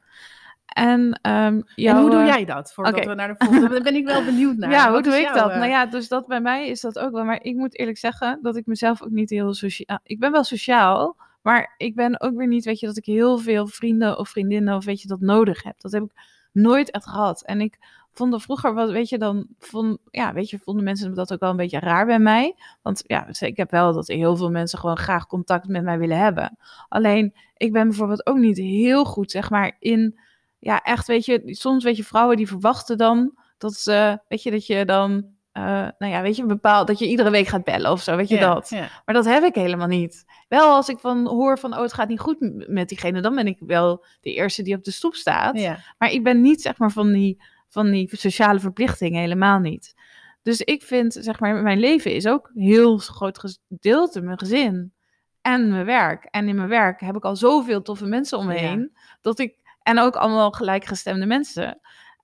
En, ehm, en hoe doe eh, jij dat? Voordat oké. we naar de volgende. Daar ben ik wel benieuwd naar. Ja, hoe doe ik jouw, dat? eh, Nou ja, dus dat bij mij is dat ook wel. Maar ik moet eerlijk zeggen dat ik mezelf ook niet heel sociaal... Ik ben wel sociaal, maar ik ben ook weer niet, weet je, dat ik heel veel vrienden of vriendinnen of weet je, dat nodig heb. Dat heb ik nooit echt gehad. En ik vond vroeger, wat, weet je, dan vond, ja, weet je, vonden mensen dat ook wel een beetje raar bij mij. Want ja, ik heb wel dat heel veel mensen gewoon graag contact met mij willen hebben. Alleen, ik ben bijvoorbeeld ook niet heel goed, zeg maar, in... Ja, echt, weet je, soms weet je, vrouwen die verwachten dan dat ze, weet je, dat je dan, eh, nou ja, weet je, bepaald, dat je iedere week gaat bellen of zo, weet je ja, dat. ja. Maar dat heb ik helemaal niet. Wel als ik van hoor van, oh, het gaat niet goed met diegene, dan ben ik wel de eerste die op de stoep staat. Ja. Maar ik ben niet, zeg maar, van die, van die sociale verplichtingen, helemaal niet. Dus ik vind, zeg maar, mijn leven is ook een heel groot gedeelte mijn gezin en mijn werk. En in mijn werk heb ik al zoveel toffe mensen om me heen, dat ik, en ook allemaal gelijkgestemde mensen.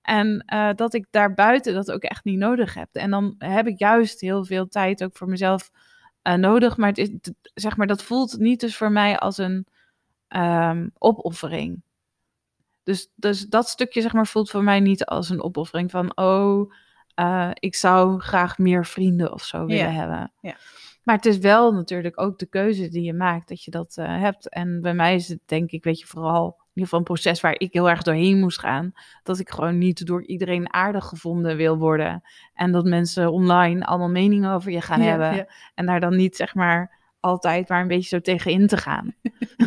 En eh, dat ik daarbuiten dat ook echt niet nodig heb. En dan heb ik juist heel veel tijd ook voor mezelf eh, nodig. Maar, het is, zeg maar dat voelt niet dus voor mij als een ehm, opoffering. Dus, dus dat stukje zeg maar voelt voor mij niet als een opoffering van oh, eh, ik zou graag meer vrienden of zo willen Ja, hebben. ja. Maar het is wel natuurlijk ook de keuze die je maakt dat je dat hebt. En bij mij is het denk ik, weet je, vooral ieder geval een proces waar ik heel erg doorheen moest gaan. Dat ik gewoon niet door iedereen aardig gevonden wil worden. En dat mensen online allemaal meningen over je gaan Ja, hebben. ja. En daar dan niet zeg maar altijd maar een beetje zo tegen in te gaan.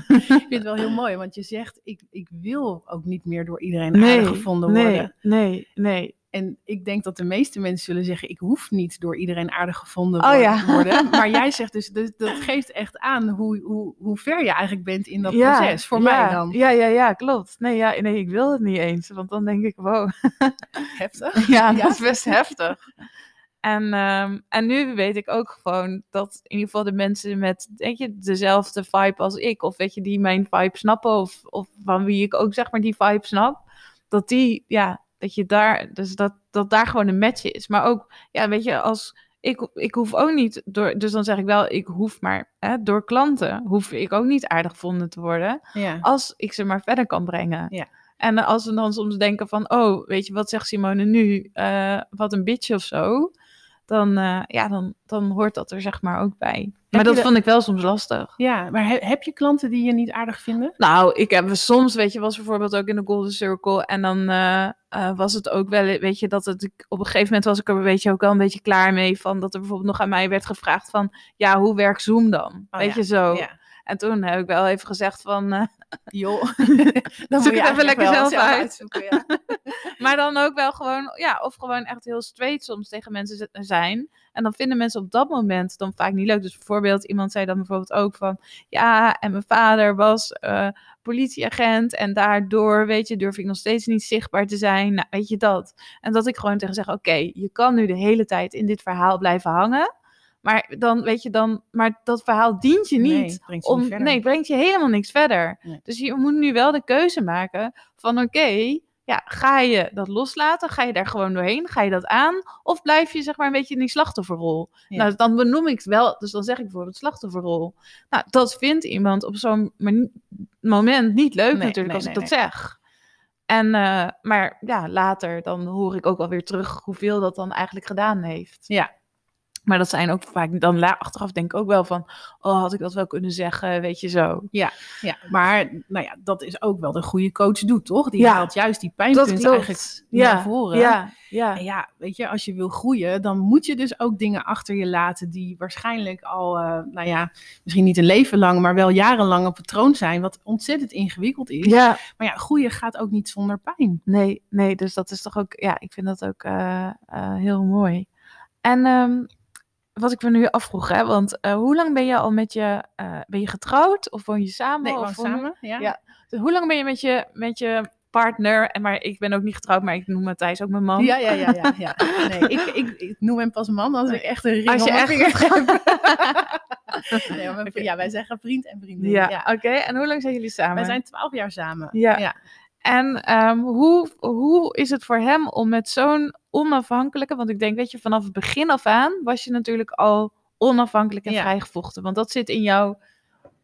Ik vind het wel heel mooi, want je zegt, ik, ik wil ook niet meer door iedereen aardig gevonden nee, worden. nee, nee. En ik denk dat de meeste mensen zullen zeggen, ik hoef niet door iedereen aardig gevonden Oh wo- ja. worden. Maar jij zegt dus, dus dat geeft echt aan hoe, hoe, hoe ver je eigenlijk bent in dat Ja, proces. Voor ja, mij dan. Ja, ja, ja, klopt. Nee, ja, nee, ik wil het niet eens. Want dan denk ik, wow, Heftig. ja, Ja. dat is best heftig. En, ehm, en nu weet ik ook gewoon dat in ieder geval de mensen met weet je, dezelfde vibe als ik, of weet je, die mijn vibe snappen, of, of van wie ik ook zeg maar die vibe snap, dat die, ja, dat je daar, dus dat, dat daar gewoon een match is. Maar ook, ja, weet je, als ik, ik hoef ook niet door, dus dan zeg ik wel, ik hoef maar, hè, door klanten hoef ik ook niet aardig gevonden te worden Ja. als ik ze maar verder kan brengen. Ja. En als we dan soms denken van, oh, weet je, wat zegt Simone nu? Eh, wat een bitch of zo. Dan, eh, ja, dan, dan hoort dat er zeg maar ook bij. Maar je dat de- vond ik wel soms lastig. ja, maar he- heb je klanten die je niet aardig vinden? Nou, ik heb soms, weet je, was bijvoorbeeld ook in de Golden Circle. En dan eh, eh, was het ook wel, weet je, dat het, op een gegeven moment was ik er een beetje ook wel een beetje klaar mee. Van dat er bijvoorbeeld nog aan mij werd gevraagd van, ja, hoe werkt Zoom dan? Oh, weet ja. je zo. Ja. En toen heb ik wel even gezegd van, eh, Joh, Zoek het even lekker zelf uit. uitzoeken. Ja. Maar dan ook wel gewoon, ja, of gewoon echt heel straight soms tegen mensen zijn. En dan vinden mensen op dat moment dan vaak niet leuk. Dus bijvoorbeeld, iemand zei dan bijvoorbeeld ook van, ja, en mijn vader was eh, politieagent en daardoor, weet je, durf ik nog steeds niet zichtbaar te zijn. Nou, weet je dat. En dat ik gewoon tegen zeg, oké, je kan nu de hele tijd in dit verhaal blijven hangen. Maar dan, weet je, dan, maar dat verhaal dient je niet. Nee, brengt je om, niet verder. nee, het brengt je helemaal niks verder. Nee. Dus je moet nu wel de keuze maken van oké, ja, ga je dat loslaten? Ga je daar gewoon doorheen? Ga je dat aan? Of blijf je zeg maar een beetje in die slachtofferrol? Ja. Nou, dan benoem ik het wel. Dus dan zeg ik bijvoorbeeld slachtofferrol. Nou, dat vindt iemand op zo'n moment niet leuk Nee, natuurlijk als ik dat zeg. En, eh, maar ja, later dan hoor ik ook wel weer terug hoeveel dat dan eigenlijk gedaan heeft. Ja. Maar dat zijn ook vaak, dan la- achteraf denk ik ook wel van, oh, had ik dat wel kunnen zeggen, weet je zo. Ja, maar nou ja, dat is ook wel de goede coach doet, toch? Die Ja, haalt juist die klopt. eigenlijk Ja, naar voren. ja, ja. En ja, weet je, als je wil groeien, dan moet je dus ook dingen achter je laten die waarschijnlijk al, eh, nou ja, misschien niet een leven lang, maar wel jarenlang een patroon zijn, wat ontzettend ingewikkeld is. Ja, Maar ja, groeien gaat ook niet zonder pijn. nee, nee, dus dat is toch ook, ja, ik vind dat ook eh, eh, heel mooi. En ehm, wat ik me nu afvroeg, hè, want eh, hoe lang ben je al met je, eh, ben je getrouwd of woon je samen? Nee, of hoe- samen. Ja. Ja. Dus hoe lang ben je met je, met je partner, en maar ik ben ook niet getrouwd, maar ik noem Matthijs ook mijn man. Ja, ja, ja, ja, ja. Nee, ik, ik, ik noem hem pas man als ik echt een ring Als je echt heb. nee, maar. Ja, wij zeggen vriend en vriendin. Ja, Ja. oké. En hoe lang zijn jullie samen? Wij zijn twaalf jaar samen. Ja. ja. En ehm, hoe, hoe is het voor hem om met zo'n onafhankelijke, want ik denk, weet je, vanaf het begin af aan was je natuurlijk al onafhankelijk en Ja. vrijgevochten, want dat zit in jouw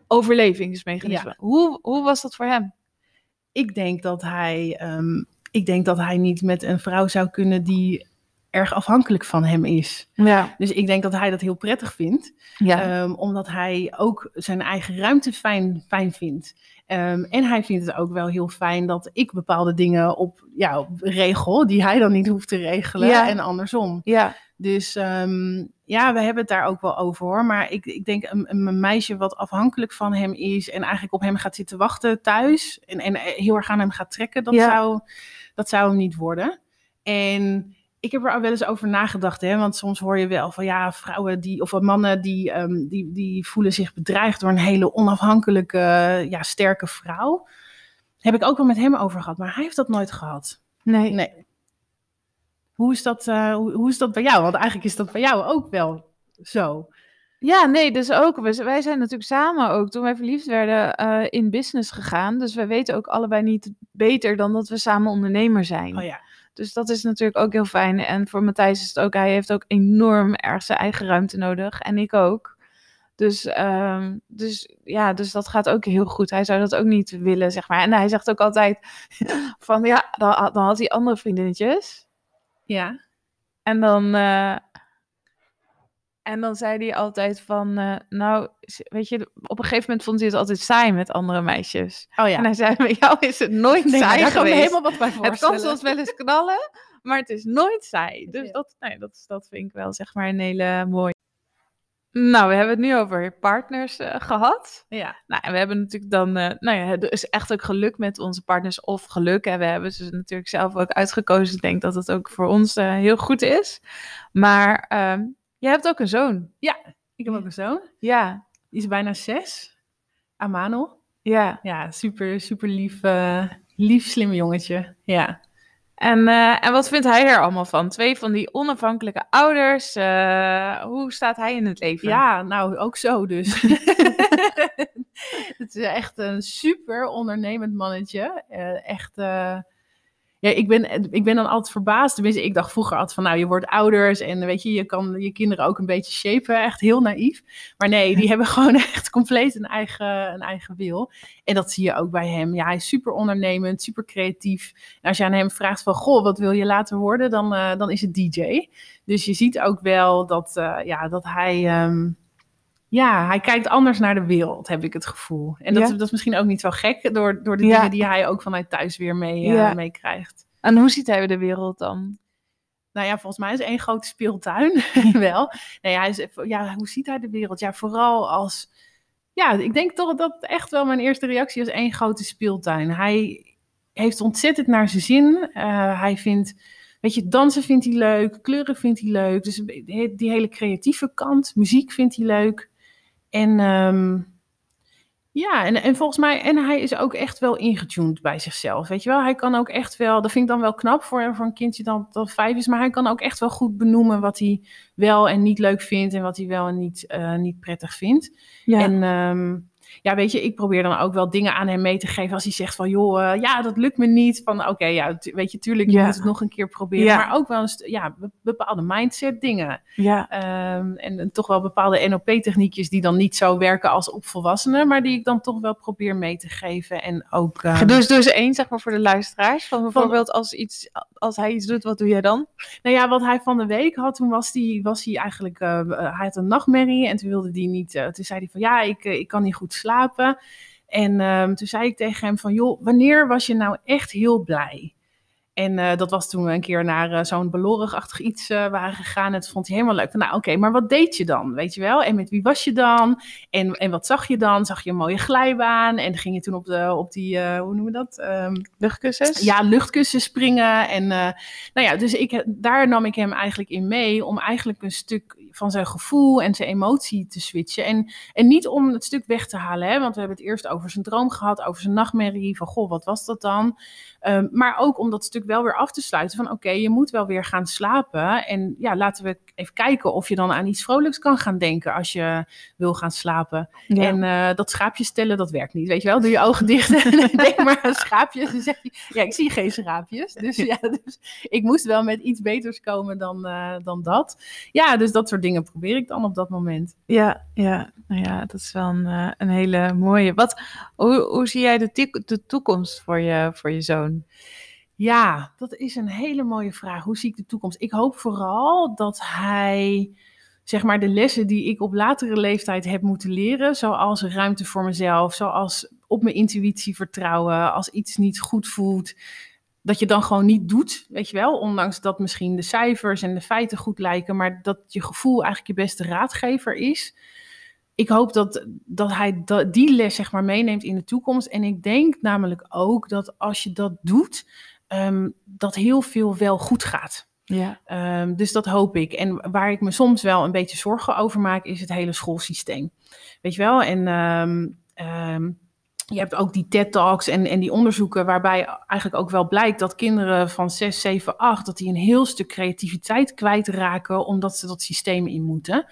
overlevingsmechanisme. Hoe, hoe was dat voor hem? ik denk dat hij, ehm, ik denk dat hij niet met een vrouw zou kunnen die erg afhankelijk van hem is. Ja, Dus ik denk dat hij dat heel prettig vindt, ja, ehm, omdat hij ook zijn eigen ruimte fijn, fijn vindt. Ehm, en hij vindt het ook wel heel fijn dat ik bepaalde dingen op, ja, op regel, die hij dan niet hoeft te regelen Ja. en andersom. ja, Dus ehm, ja, we hebben het daar ook wel over hoor. Maar ik, ik denk een, een een meisje wat afhankelijk van hem is en eigenlijk op hem gaat zitten wachten thuis en, en heel erg aan hem gaat trekken, dat, Ja. zou, dat zou hem niet worden. En ik heb er wel eens over nagedacht, hè, want soms hoor je wel van ja, vrouwen die, of mannen die, ehm, die, die voelen zich bedreigd door een hele onafhankelijke, ja, sterke vrouw. Heb ik ook wel met hem over gehad, maar hij heeft dat nooit gehad. nee. Nee. Hoe is, dat, eh, hoe, hoe is dat bij jou? Want eigenlijk is dat bij jou ook wel zo. Ja, nee, dus ook. Wij zijn natuurlijk samen ook, toen wij verliefd werden, eh, in business gegaan. Dus wij weten ook allebei niet beter dan dat we samen ondernemer zijn. Oh ja. Dus dat is natuurlijk ook heel fijn. En voor Matthijs is het ook, hij heeft ook enorm erg zijn eigen ruimte nodig. En ik ook. Dus, ehm, dus ja, dus dat gaat ook heel goed. Hij zou dat ook niet willen, zeg maar. En hij zegt ook altijd van ja, dan, dan had hij andere vriendinnetjes. Ja. En dan, eh, en dan zei hij altijd van, eh, nou, weet je, op een gegeven moment vond hij het altijd saai met andere meisjes. Oh ja. En hij zei, met jou is het nooit Nee, saai daar geweest. helemaal wat bij Het kan soms wel eens knallen, maar het is nooit saai. Dus Ja. dat, nee, dat, is- dat vind ik wel, zeg maar, een hele mooie. Nou, we hebben het nu over partners eh, gehad. Ja. Nou, en we hebben natuurlijk dan, eh, nou ja, het is echt ook geluk met onze partners of geluk. Hè. We hebben ze natuurlijk zelf ook uitgekozen. Ik denk dat het ook voor ons heel goed is. Maar je hebt ook een zoon. Ik heb ook een zoon. Ja, Die is bijna zes. Amano. ja. Ja, super, super lief, eh, lief slim jongetje. Ja. En, eh, en wat vindt hij er allemaal van? Twee van die onafhankelijke ouders. eh, hoe staat hij in het leven? Ja, nou, ook zo dus. het is echt een super ondernemend mannetje. Echt, ja, ik ben, ik ben dan altijd verbaasd. Tenminste, ik dacht vroeger altijd van, nou, je wordt ouders en weet je, je kan je kinderen ook een beetje shapen. Echt heel naïef. Maar nee, die hebben gewoon echt compleet een eigen, een eigen wil. En dat zie je ook bij hem. Ja, hij is super ondernemend, super creatief. En als je aan hem vraagt van, goh, wat wil je later worden? Dan, eh, dan is het DJ. Dus je ziet ook wel dat, eh, ja, dat hij... ehm, ja, hij kijkt anders naar de wereld, heb ik het gevoel. En dat, Ja? dat is misschien ook niet zo gek door, door de Ja. dingen die hij ook vanuit thuis weer mee, eh, meekrijgt. En hoe ziet hij de wereld dan? Nou ja, volgens mij is één grote speeltuin wel. Nee, hij is, ja, hoe ziet hij de wereld? Ja, vooral als... Ja, ik denk toch dat echt wel mijn eerste reactie was één grote speeltuin. Hij heeft ontzettend naar zijn zin. Eh, hij vindt, weet je, dansen vindt hij leuk, kleuren vindt hij leuk. Dus die hele creatieve kant, muziek vindt hij leuk. En ehm, ja, en, en volgens mij, en hij is ook echt wel ingetuned bij zichzelf, weet je wel. Hij kan ook echt wel, dat vind ik dan wel knap voor, voor een kindje dat, dat vijf is, maar hij kan ook echt wel goed benoemen wat hij wel en niet leuk vindt en wat hij wel en niet, eh, niet prettig vindt. Ja, En ehm, ja, weet je, ik probeer dan ook wel dingen aan hem mee te geven als hij zegt van, joh, eh, ja, dat lukt me niet. Van, oké, ja, weet je, tuurlijk, je Ja. moet het nog een keer proberen. Ja. Maar ook wel een ja, be- bepaalde mindset dingen. ja. Ehm, en, en toch wel bepaalde NLP-techniekjes die dan niet zo werken als op volwassenen, maar die ik dan toch wel probeer mee te geven. En ook. ehm, doe eens één, zeg maar, voor de luisteraars. Van bijvoorbeeld als, iets, als hij iets doet, wat doe jij dan? Nou ja, wat hij van de week had, toen was hij, was hij eigenlijk, eh, eh, hij had een nachtmerrie en toen wilde hij niet, toen zei hij van ja, ik, ik kan niet goed slapen. En ehm, toen zei ik tegen hem van joh, wanneer was je nou echt heel blij? En eh, dat was toen we een keer naar eh, zo'n belorigachtig iets eh, waren gegaan. En dat vond hij helemaal leuk. Nou, oké, maar wat deed je dan? Weet je wel? En met wie was je dan? En, en wat zag je dan? Zag je een mooie glijbaan? En ging je toen op, de, op die, hoe noemen we dat? Ehm, Luchtkussens? ja, luchtkussen springen. En nou ja, dus ik, daar nam ik hem eigenlijk in mee om eigenlijk een stuk van zijn gevoel en zijn emotie te switchen. En, en niet om het stuk weg te halen, hè, want we hebben het eerst over zijn droom gehad, over zijn nachtmerrie, van goh, wat was dat dan? Ehm, maar ook om dat stuk wel weer af te sluiten van oké, je moet wel weer gaan slapen. En ja, laten we even kijken of je dan aan iets vrolijks kan gaan denken als je wil gaan slapen. Ja. En eh, dat schaapjes tellen, dat werkt niet. Weet je wel, doe je ogen dicht en denk maar aan schaapjes. Dan zeg je, ja, ik zie geen schaapjes. Dus ja, dus ik moest wel met iets beters komen dan, eh, dan dat. Ja, dus dat soort dingen probeer ik dan op dat moment. Ja, ja, nou ja, dat is wel een, eh, een hele mooie. Wat, hoe, hoe zie jij de, de toekomst voor je, voor je zoon? Ja, dat is een hele mooie vraag. Hoe zie ik de toekomst? Ik hoop vooral dat hij, zeg maar, de lessen die ik op latere leeftijd heb moeten leren, zoals ruimte voor mezelf, zoals op mijn intuïtie vertrouwen, als iets niet goed voelt, dat je dan gewoon niet doet, weet je wel, ondanks dat misschien de cijfers en de feiten goed lijken, maar dat je gevoel eigenlijk je beste raadgever is. Ik hoop dat, dat hij die les zeg maar meeneemt in de toekomst. En ik denk namelijk ook dat als je dat doet, ehm, dat heel veel wel goed gaat. Ja, Ehm, dus dat hoop ik. En waar ik me soms wel een beetje zorgen over maak, is het hele schoolsysteem. Weet je wel? En ehm, je hebt ook die TED-talks en, en die onderzoeken waarbij eigenlijk ook wel blijkt dat kinderen van 6, 7, 8, dat die een heel stuk creativiteit kwijtraken omdat ze dat systeem in moeten.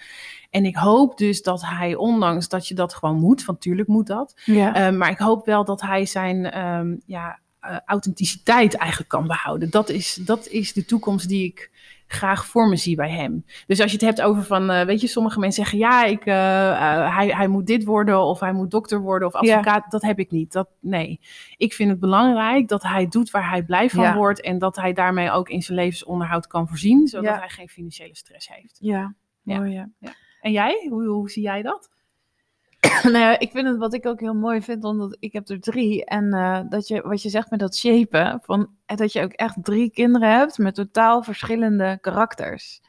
En ik hoop dus dat hij, ondanks dat je dat gewoon moet, want tuurlijk moet dat, ja. maar ik hoop wel dat hij zijn ja, authenticiteit eigenlijk kan behouden. Dat is, dat is de toekomst die ik graag voor me zie bij hem. Dus als je het hebt over van, eh, weet je, sommige mensen zeggen ja, ik, eh, eh, hij, hij moet dit worden of hij moet dokter worden of Ja. advocaat. Dat heb ik niet. Dat, nee, ik vind het belangrijk dat hij doet waar hij blij van Ja. wordt en dat hij daarmee ook in zijn levensonderhoud kan voorzien, zodat Ja. hij geen financiële stress heeft. Ja, Ja. mooi. Ja. En jij, hoe, hoe zie jij dat? nou ja, ik vind het wat ik ook heel mooi vind, omdat ik heb er drie. En eh, dat je, wat je zegt met dat shapen, van, eh, dat je ook echt drie kinderen hebt met totaal verschillende karakters.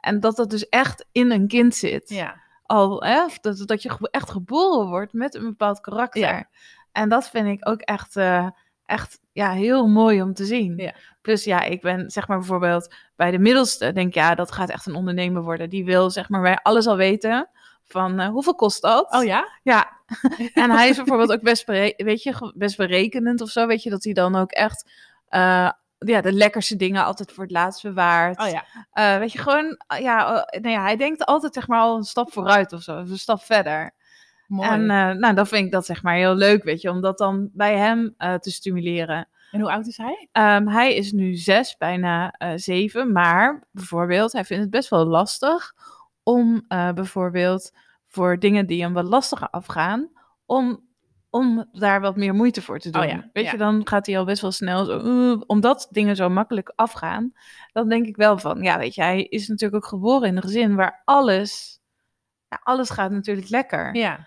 En dat dat dus echt in een kind zit. Ja, Al, hè, dat, dat je echt geboren wordt met een bepaald karakter. Ja. En dat vind ik ook echt, eh, echt ja, heel mooi om te zien. Ja. Plus ja, ik ben zeg maar bijvoorbeeld bij de middelste, denk ja, dat gaat echt een ondernemer worden. Die wil zeg maar bij alles al weten van eh, hoeveel kost dat? oh ja? Ja, en hij is bijvoorbeeld ook best, weet je, best berekenend of zo. Weet je, dat hij dan ook echt eh, ja, de lekkerste dingen altijd voor het laatst bewaart. Oh ja. Eh, weet je, gewoon, ja, eh, nou ja, hij denkt altijd zeg maar al een stap vooruit of zo, of een stap verder. Mooi. En nou, dan vind ik dat zeg maar heel leuk, weet je, om dat dan bij hem te stimuleren. En hoe oud is hij? Ehm, hij is nu zes, bijna zeven, maar bijvoorbeeld, hij vindt het best wel lastig om eh, bijvoorbeeld voor dingen die hem wat lastiger afgaan, om, om daar wat meer moeite voor te doen. Oh ja, Weet ja. je, dan gaat hij al best wel snel zo, omdat dingen zo makkelijk afgaan. Dan denk ik wel van, ja, weet je, hij is natuurlijk ook geboren in een gezin waar alles, ja, alles gaat natuurlijk lekker. Ja.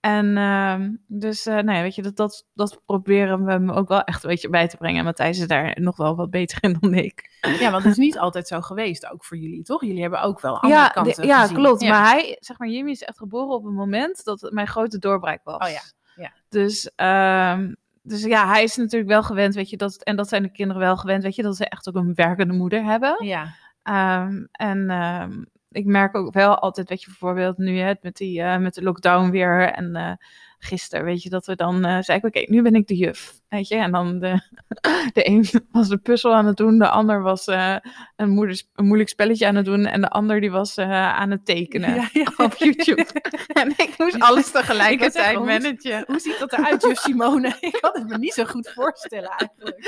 En ehm, dus, eh, nou ja, weet je, dat, dat, dat proberen we hem ook wel echt een beetje bij te brengen. En Matthijs is daar nog wel wat beter in dan ik. ja, want het is niet altijd zo geweest, ook voor jullie, toch? Jullie hebben ook wel andere Ja, kanten de- ja gezien. klopt. Ja. Maar hij, zeg maar, Jimmy is echt geboren op een moment dat het mijn grote doorbraak was. Oh ja, ja. Dus, ehm, dus ja, hij is natuurlijk wel gewend, weet je, dat, en dat zijn de kinderen wel gewend, weet je, dat ze echt ook een werkende moeder hebben. Ja, Ehm, en ehm, ik merk ook wel altijd, weet je, bijvoorbeeld nu hè, met, die, eh, met de lockdown weer en eh, gisteren, weet je, dat we dan eh zei ik, oké, nu ben ik de juf, weet je. En dan de, de een was de puzzel aan het doen, de ander was eh, een, moeders, een moeilijk spelletje aan het doen en de ander die was eh, aan het tekenen Ja, ja. op YouTube. en ik moest alles tegelijkertijd managen. Hoe ziet dat eruit, juf Simone? Ik kan het me niet zo goed voorstellen eigenlijk.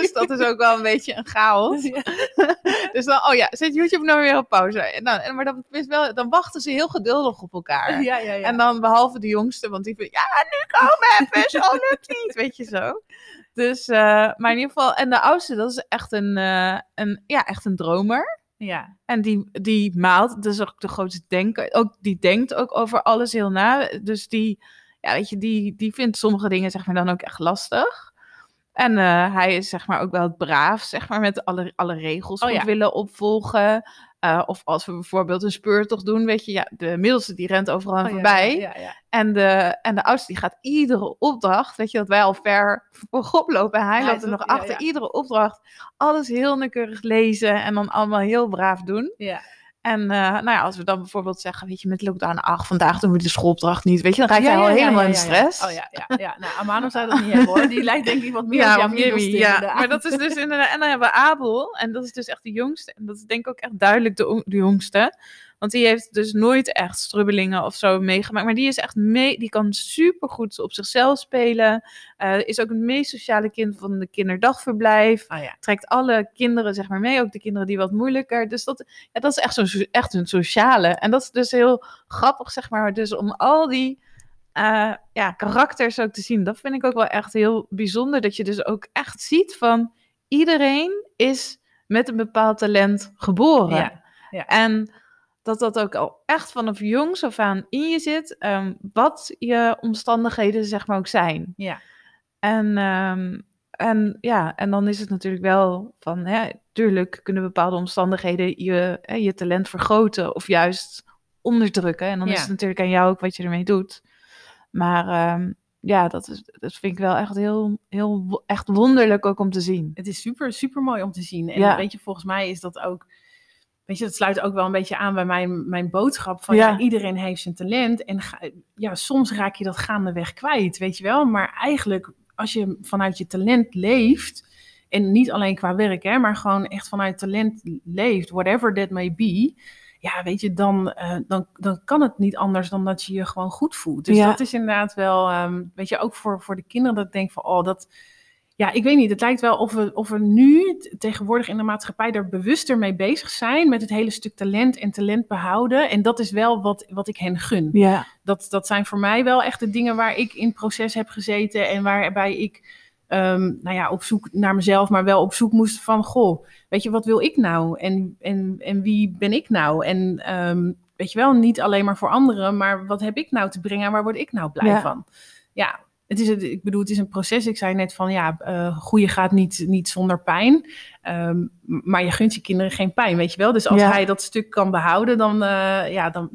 dus dat is ook wel een beetje een chaos. Ja. Dus dan, oh ja, zet YouTube nou weer op pauze. En dan, en, maar dan, is wel, dan wachten ze heel geduldig op elkaar. En dan behalve de jongste, want die ja, nu komen even, zo lukt niet, weet je zo. Dus, eh, maar in ieder geval, en de oudste, dat is echt een, eh, een, ja, echt een dromer. ja. En die, die maalt, dat is ook de grootste denker, ook, die denkt ook over alles heel na. Dus die, ja, weet je, die, die vindt sommige dingen, zeg maar, dan ook echt lastig. En eh, hij is, zeg maar, ook wel braaf, zeg maar, met alle, alle regels Oh ja. willen opvolgen. Eh, of als we bijvoorbeeld een speurtocht doen, weet je, ja, de middelste die rent overal Oh, voorbij. Ja, ja. En, de, en de oudste die gaat iedere opdracht, weet je, dat wij al ver voorop lopen en hij Hij loopt er nog achter. Iedere opdracht, alles heel nauwkeurig lezen en dan allemaal heel braaf doen. ja. En eh, nou ja, als we dan bijvoorbeeld zeggen, weet je, met lockdown 8, vandaag doen we de schoolopdracht niet, weet je, dan raakt Ja, hij al ja, helemaal in stress. Oh ja, ja, ja. Nou, Amano zou dat niet hebben hoor. Die lijkt denk ik wat meer op Ja, Jimmy, middelste, ja. Maar dat is dus inderdaad, en dan hebben we Abel, en dat is dus echt de jongste, en dat is denk ik ook echt duidelijk de, de jongste, want die heeft dus nooit echt strubbelingen of zo meegemaakt, maar die is echt mee, die kan supergoed op zichzelf spelen, Eh, is ook het meest sociale kind van de kinderdagverblijf, Oh ja. trekt alle kinderen zeg maar mee, ook de kinderen die wat moeilijker. Dus dat, ja, dat is echt, zo, echt een sociale. En dat is dus heel grappig, zeg maar. Dus om al die eh, ja, karakters ook te zien, dat vind ik ook wel echt heel bijzonder. Dat je dus ook echt ziet van iedereen is met een bepaald talent geboren. Ja, ja. En dat dat ook al echt vanaf jongs af aan in je zit, ehm, wat je omstandigheden zeg maar ook zijn. Ja. En, ehm, en ja, en dan is het natuurlijk wel van, hè, tuurlijk kunnen bepaalde omstandigheden je, hè, je talent vergroten of juist onderdrukken. En dan Ja. is het natuurlijk aan jou ook wat je ermee doet. Maar ehm, ja, dat, is, dat vind ik wel echt heel, heel echt wonderlijk ook om te zien. Het is super, super mooi om te zien. En Ja. weet je, volgens mij is dat ook. Weet je, dat sluit ook wel een beetje aan bij mijn, mijn boodschap. Van Ja. ja. iedereen heeft zijn talent. En ga- ja, soms raak je dat gaandeweg kwijt, weet je wel. Maar eigenlijk, als je vanuit je talent leeft. En niet alleen qua werk, hè, maar gewoon echt vanuit talent leeft, whatever that may be. Ja, weet je, dan, eh, dan, dan kan het niet anders dan dat je je gewoon goed voelt. Dus Ja. dat is inderdaad wel, ehm, weet je, ook voor, voor de kinderen dat ik denk van, oh, dat, ja, ik weet niet. Het lijkt wel of we, of we nu tegenwoordig in de maatschappij er bewuster mee bezig zijn. Met het hele stuk talent en talent behouden. En dat is wel wat, wat ik hen gun. Ja, Dat, dat zijn voor mij wel echt de dingen waar ik in proces heb gezeten. En waarbij ik ehm, nou ja, op zoek naar mezelf, maar wel op zoek moest van... Goh, weet je, wat wil ik nou? En, en, en wie ben ik nou? En ehm, weet je wel, niet alleen maar voor anderen. Maar wat heb ik nou te brengen en waar word ik nou blij Ja. van? Ja, het is, ik bedoel, het is een proces. Ik zei net van, ja, groeien gaat niet, niet zonder pijn. Ehm, maar je gunt je kinderen geen pijn, weet je wel. Dus als Ja. hij dat stuk kan behouden, dan, eh, ja, dan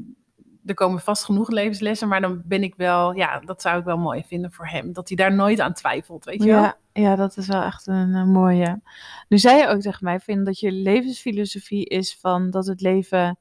er komen vast genoeg levenslessen. Maar dan ben ik wel, ja, dat zou ik wel mooi vinden voor hem. Dat hij daar nooit aan twijfelt, weet je wel. ja, ja, dat is wel echt een, eh, mooie. Nu zei je ook tegen mij, vind dat je levensfilosofie is van dat het leven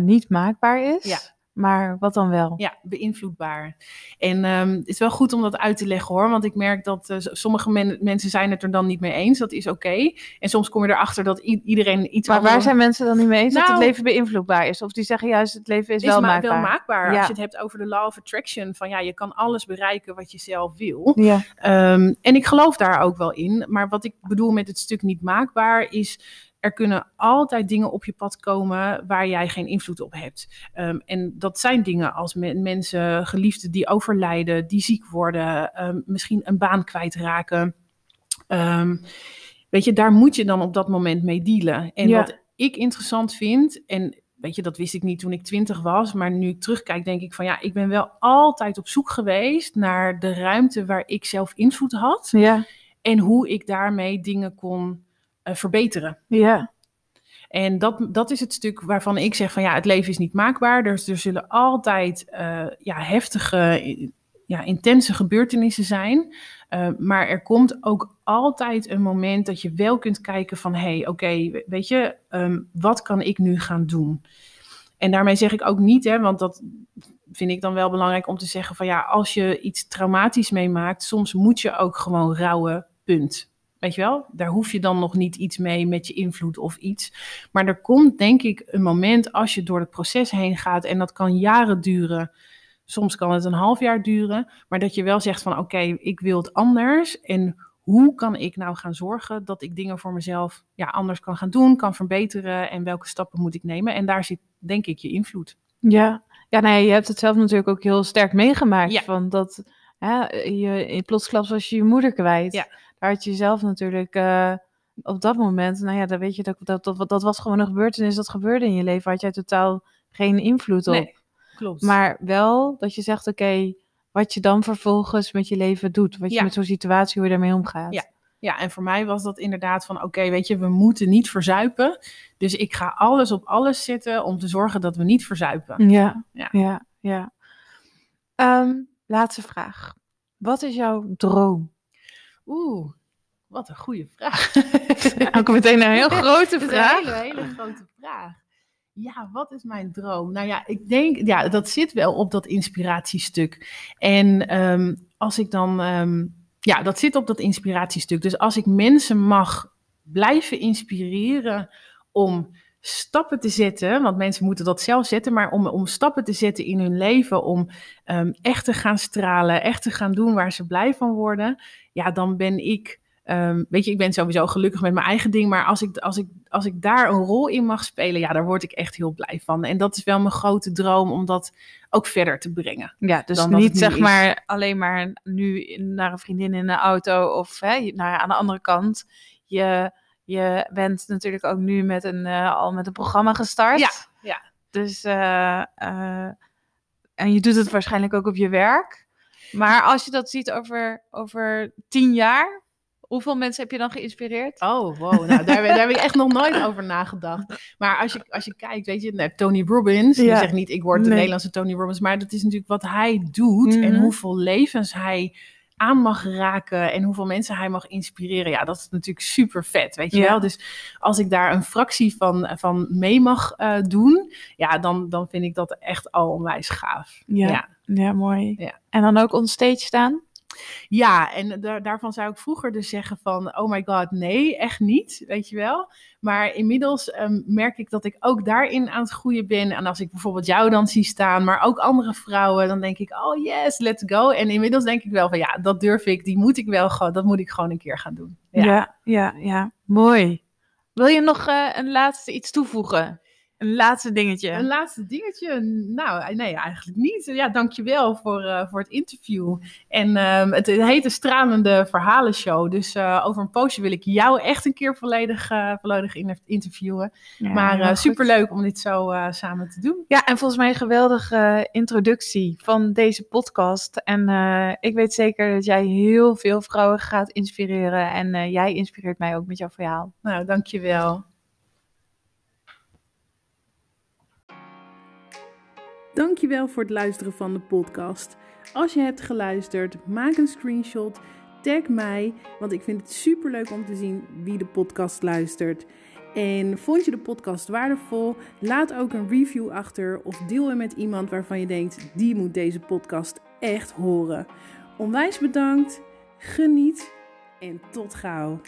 niet maakbaar is. Ja. Maar wat dan wel? Ja, beïnvloedbaar. En ehm, het is wel goed om dat uit te leggen hoor. Want ik merk dat eh, sommige men- mensen zijn het er dan niet mee eens. Dat is oké. En soms kom je erachter dat iedereen iets Maar waar zijn mensen dan niet mee eens dat Nou- het leven beïnvloedbaar is? Of die zeggen juist het leven is, is wel ma- maakbaar? wel maakbaar. Ja. Als je het hebt over de law of attraction. Van ja, je kan alles bereiken wat je zelf wil. Ja, Ehm, en ik geloof daar ook wel in. Maar wat ik bedoel met het stuk niet maakbaar is. Er kunnen altijd dingen op je pad komen waar jij geen invloed op hebt. Ehm, en dat zijn dingen als men- mensen, geliefden die overlijden, die ziek worden, ehm, misschien een baan kwijtraken. Ehm, weet je, daar moet je dan op dat moment mee dealen. En Ja. wat ik interessant vind, en weet je, dat wist ik niet toen ik twintig was, maar nu ik terugkijk, denk ik van ja, ik ben wel altijd op zoek geweest naar de ruimte waar ik zelf invloed had ja, en hoe ik daarmee dingen kon verbeteren. ja, En dat, dat is het stuk waarvan ik zeg van ja, het leven is niet maakbaar. Dus er zullen altijd eh, ja, heftige, ja, intense gebeurtenissen zijn. Eh, maar er komt ook altijd een moment dat je wel kunt kijken van hé, hey, oké, weet je, ehm, wat kan ik nu gaan doen? En daarmee zeg ik ook niet, hè, want dat vind ik dan wel belangrijk om te zeggen van ja, als je iets traumatisch meemaakt, soms moet je ook gewoon rouwen, punt. Weet je wel, daar hoef je dan nog niet iets mee met je invloed of iets. Maar er komt denk ik een moment als je door het proces heen gaat en dat kan jaren duren. Soms kan het een half jaar duren, maar dat je wel zegt van oké, ik wil het anders en hoe kan ik nou gaan zorgen dat ik dingen voor mezelf ja, anders kan gaan doen, kan verbeteren en welke stappen moet ik nemen? En daar zit denk ik je invloed. ja. Ja, nee, je hebt het zelf natuurlijk ook heel sterk meegemaakt. Ja. Van dat hè, je in plotsklaps was je je moeder kwijt. Ja. Daar had je zelf natuurlijk eh, op dat moment, nou ja, dan weet je dat, dat, dat, dat was gewoon een gebeurtenis dat gebeurde in je leven. Had jij totaal geen invloed op. Nee, klopt. Maar wel dat je zegt, oké, wat je dan vervolgens met je leven doet. Wat je Ja. met zo'n situatie, hoe je daarmee omgaat. Ja. Ja, en voor mij was dat inderdaad van, oké, weet je, we moeten niet verzuipen. Dus ik ga alles op alles zetten om te zorgen dat we niet verzuipen. Ja, Ja. ja, ja. Ehm, laatste vraag. Wat is jouw droom? Oeh, wat een goede vraag. Ook meteen een heel grote vraag. Een hele, hele grote vraag. Ja, wat is mijn droom? Nou ja, ik denk, ja, dat zit wel op dat inspiratiestuk. En ehm, als ik dan, ehm, ja, dat zit op dat inspiratiestuk. Dus als ik mensen mag blijven inspireren om stappen te zetten, want mensen moeten dat zelf zetten, maar om, om stappen te zetten in hun leven, om ehm, echt te gaan stralen, echt te gaan doen waar ze blij van worden, ja, dan ben ik, ehm, weet je, ik ben sowieso gelukkig met mijn eigen ding, maar als ik, als, ik, als ik daar een rol in mag spelen, ja, daar word ik echt heel blij van. En dat is wel mijn grote droom om dat ook verder te brengen. Ja, dus niet zeg is. maar alleen maar nu naar een vriendin in de auto of hè, ja, aan de andere kant. Je, je bent natuurlijk ook nu met een, eh, al met een programma gestart. Ja, ja. Dus, eh, eh, en je doet het waarschijnlijk ook op je werk. Maar als je dat ziet over, over tien jaar, hoeveel mensen heb je dan geïnspireerd? Oh, wow. Nou, daar, daar heb ik echt nog nooit over nagedacht. Maar als je, als je kijkt, weet je, naar Tony Robbins. Ja. Ik zeg niet, ik word de Nee. Nederlandse Tony Robbins. Maar dat is natuurlijk wat hij doet. En Mhm. hoeveel levens hij aan mag raken. En hoeveel mensen hij mag inspireren. Ja, dat is natuurlijk super vet, weet je Ja. wel. Dus als ik daar een fractie van, van mee mag eh, doen. Ja, dan, dan vind ik dat echt al onwijs gaaf. Ja. ja. Ja, mooi. Ja. En dan ook on stage staan? Ja, en da- daarvan zou ik vroeger dus zeggen van, oh my god, nee, echt niet, weet je wel. Maar inmiddels um, merk ik dat ik ook daarin aan het groeien ben. En als ik bijvoorbeeld jou dan zie staan, maar ook andere vrouwen, dan denk ik, oh yes, let's go. En inmiddels denk ik wel van, ja, dat durf ik, die moet ik wel gewoon, dat moet ik gewoon een keer gaan doen. Ja, ja, ja, ja. mooi. Wil je nog uh, een laatste iets toevoegen? Een laatste dingetje. Een laatste dingetje? Nou, nee, eigenlijk niet. Ja, dankjewel voor, uh, voor het interview. En um, het, het heet de Stralende Verhalenshow. Dus uh, over een poosje wil ik jou echt een keer volledig, uh, volledig interviewen. Ja, maar superleuk om dit zo samen te doen. Ja, en volgens mij een geweldige introductie van deze podcast. En ik weet zeker dat jij heel veel vrouwen gaat inspireren. En jij inspireert mij ook met jouw verhaal. Nou, dankjewel. Dankjewel voor het luisteren van de podcast. Als je hebt geluisterd, maak een screenshot, tag mij, want ik vind het super leuk om te zien wie de podcast luistert. En vond je de podcast waardevol? Laat ook een review achter of deel hem met iemand waarvan je denkt, die moet deze podcast echt horen. Onwijs bedankt, geniet en tot gauw.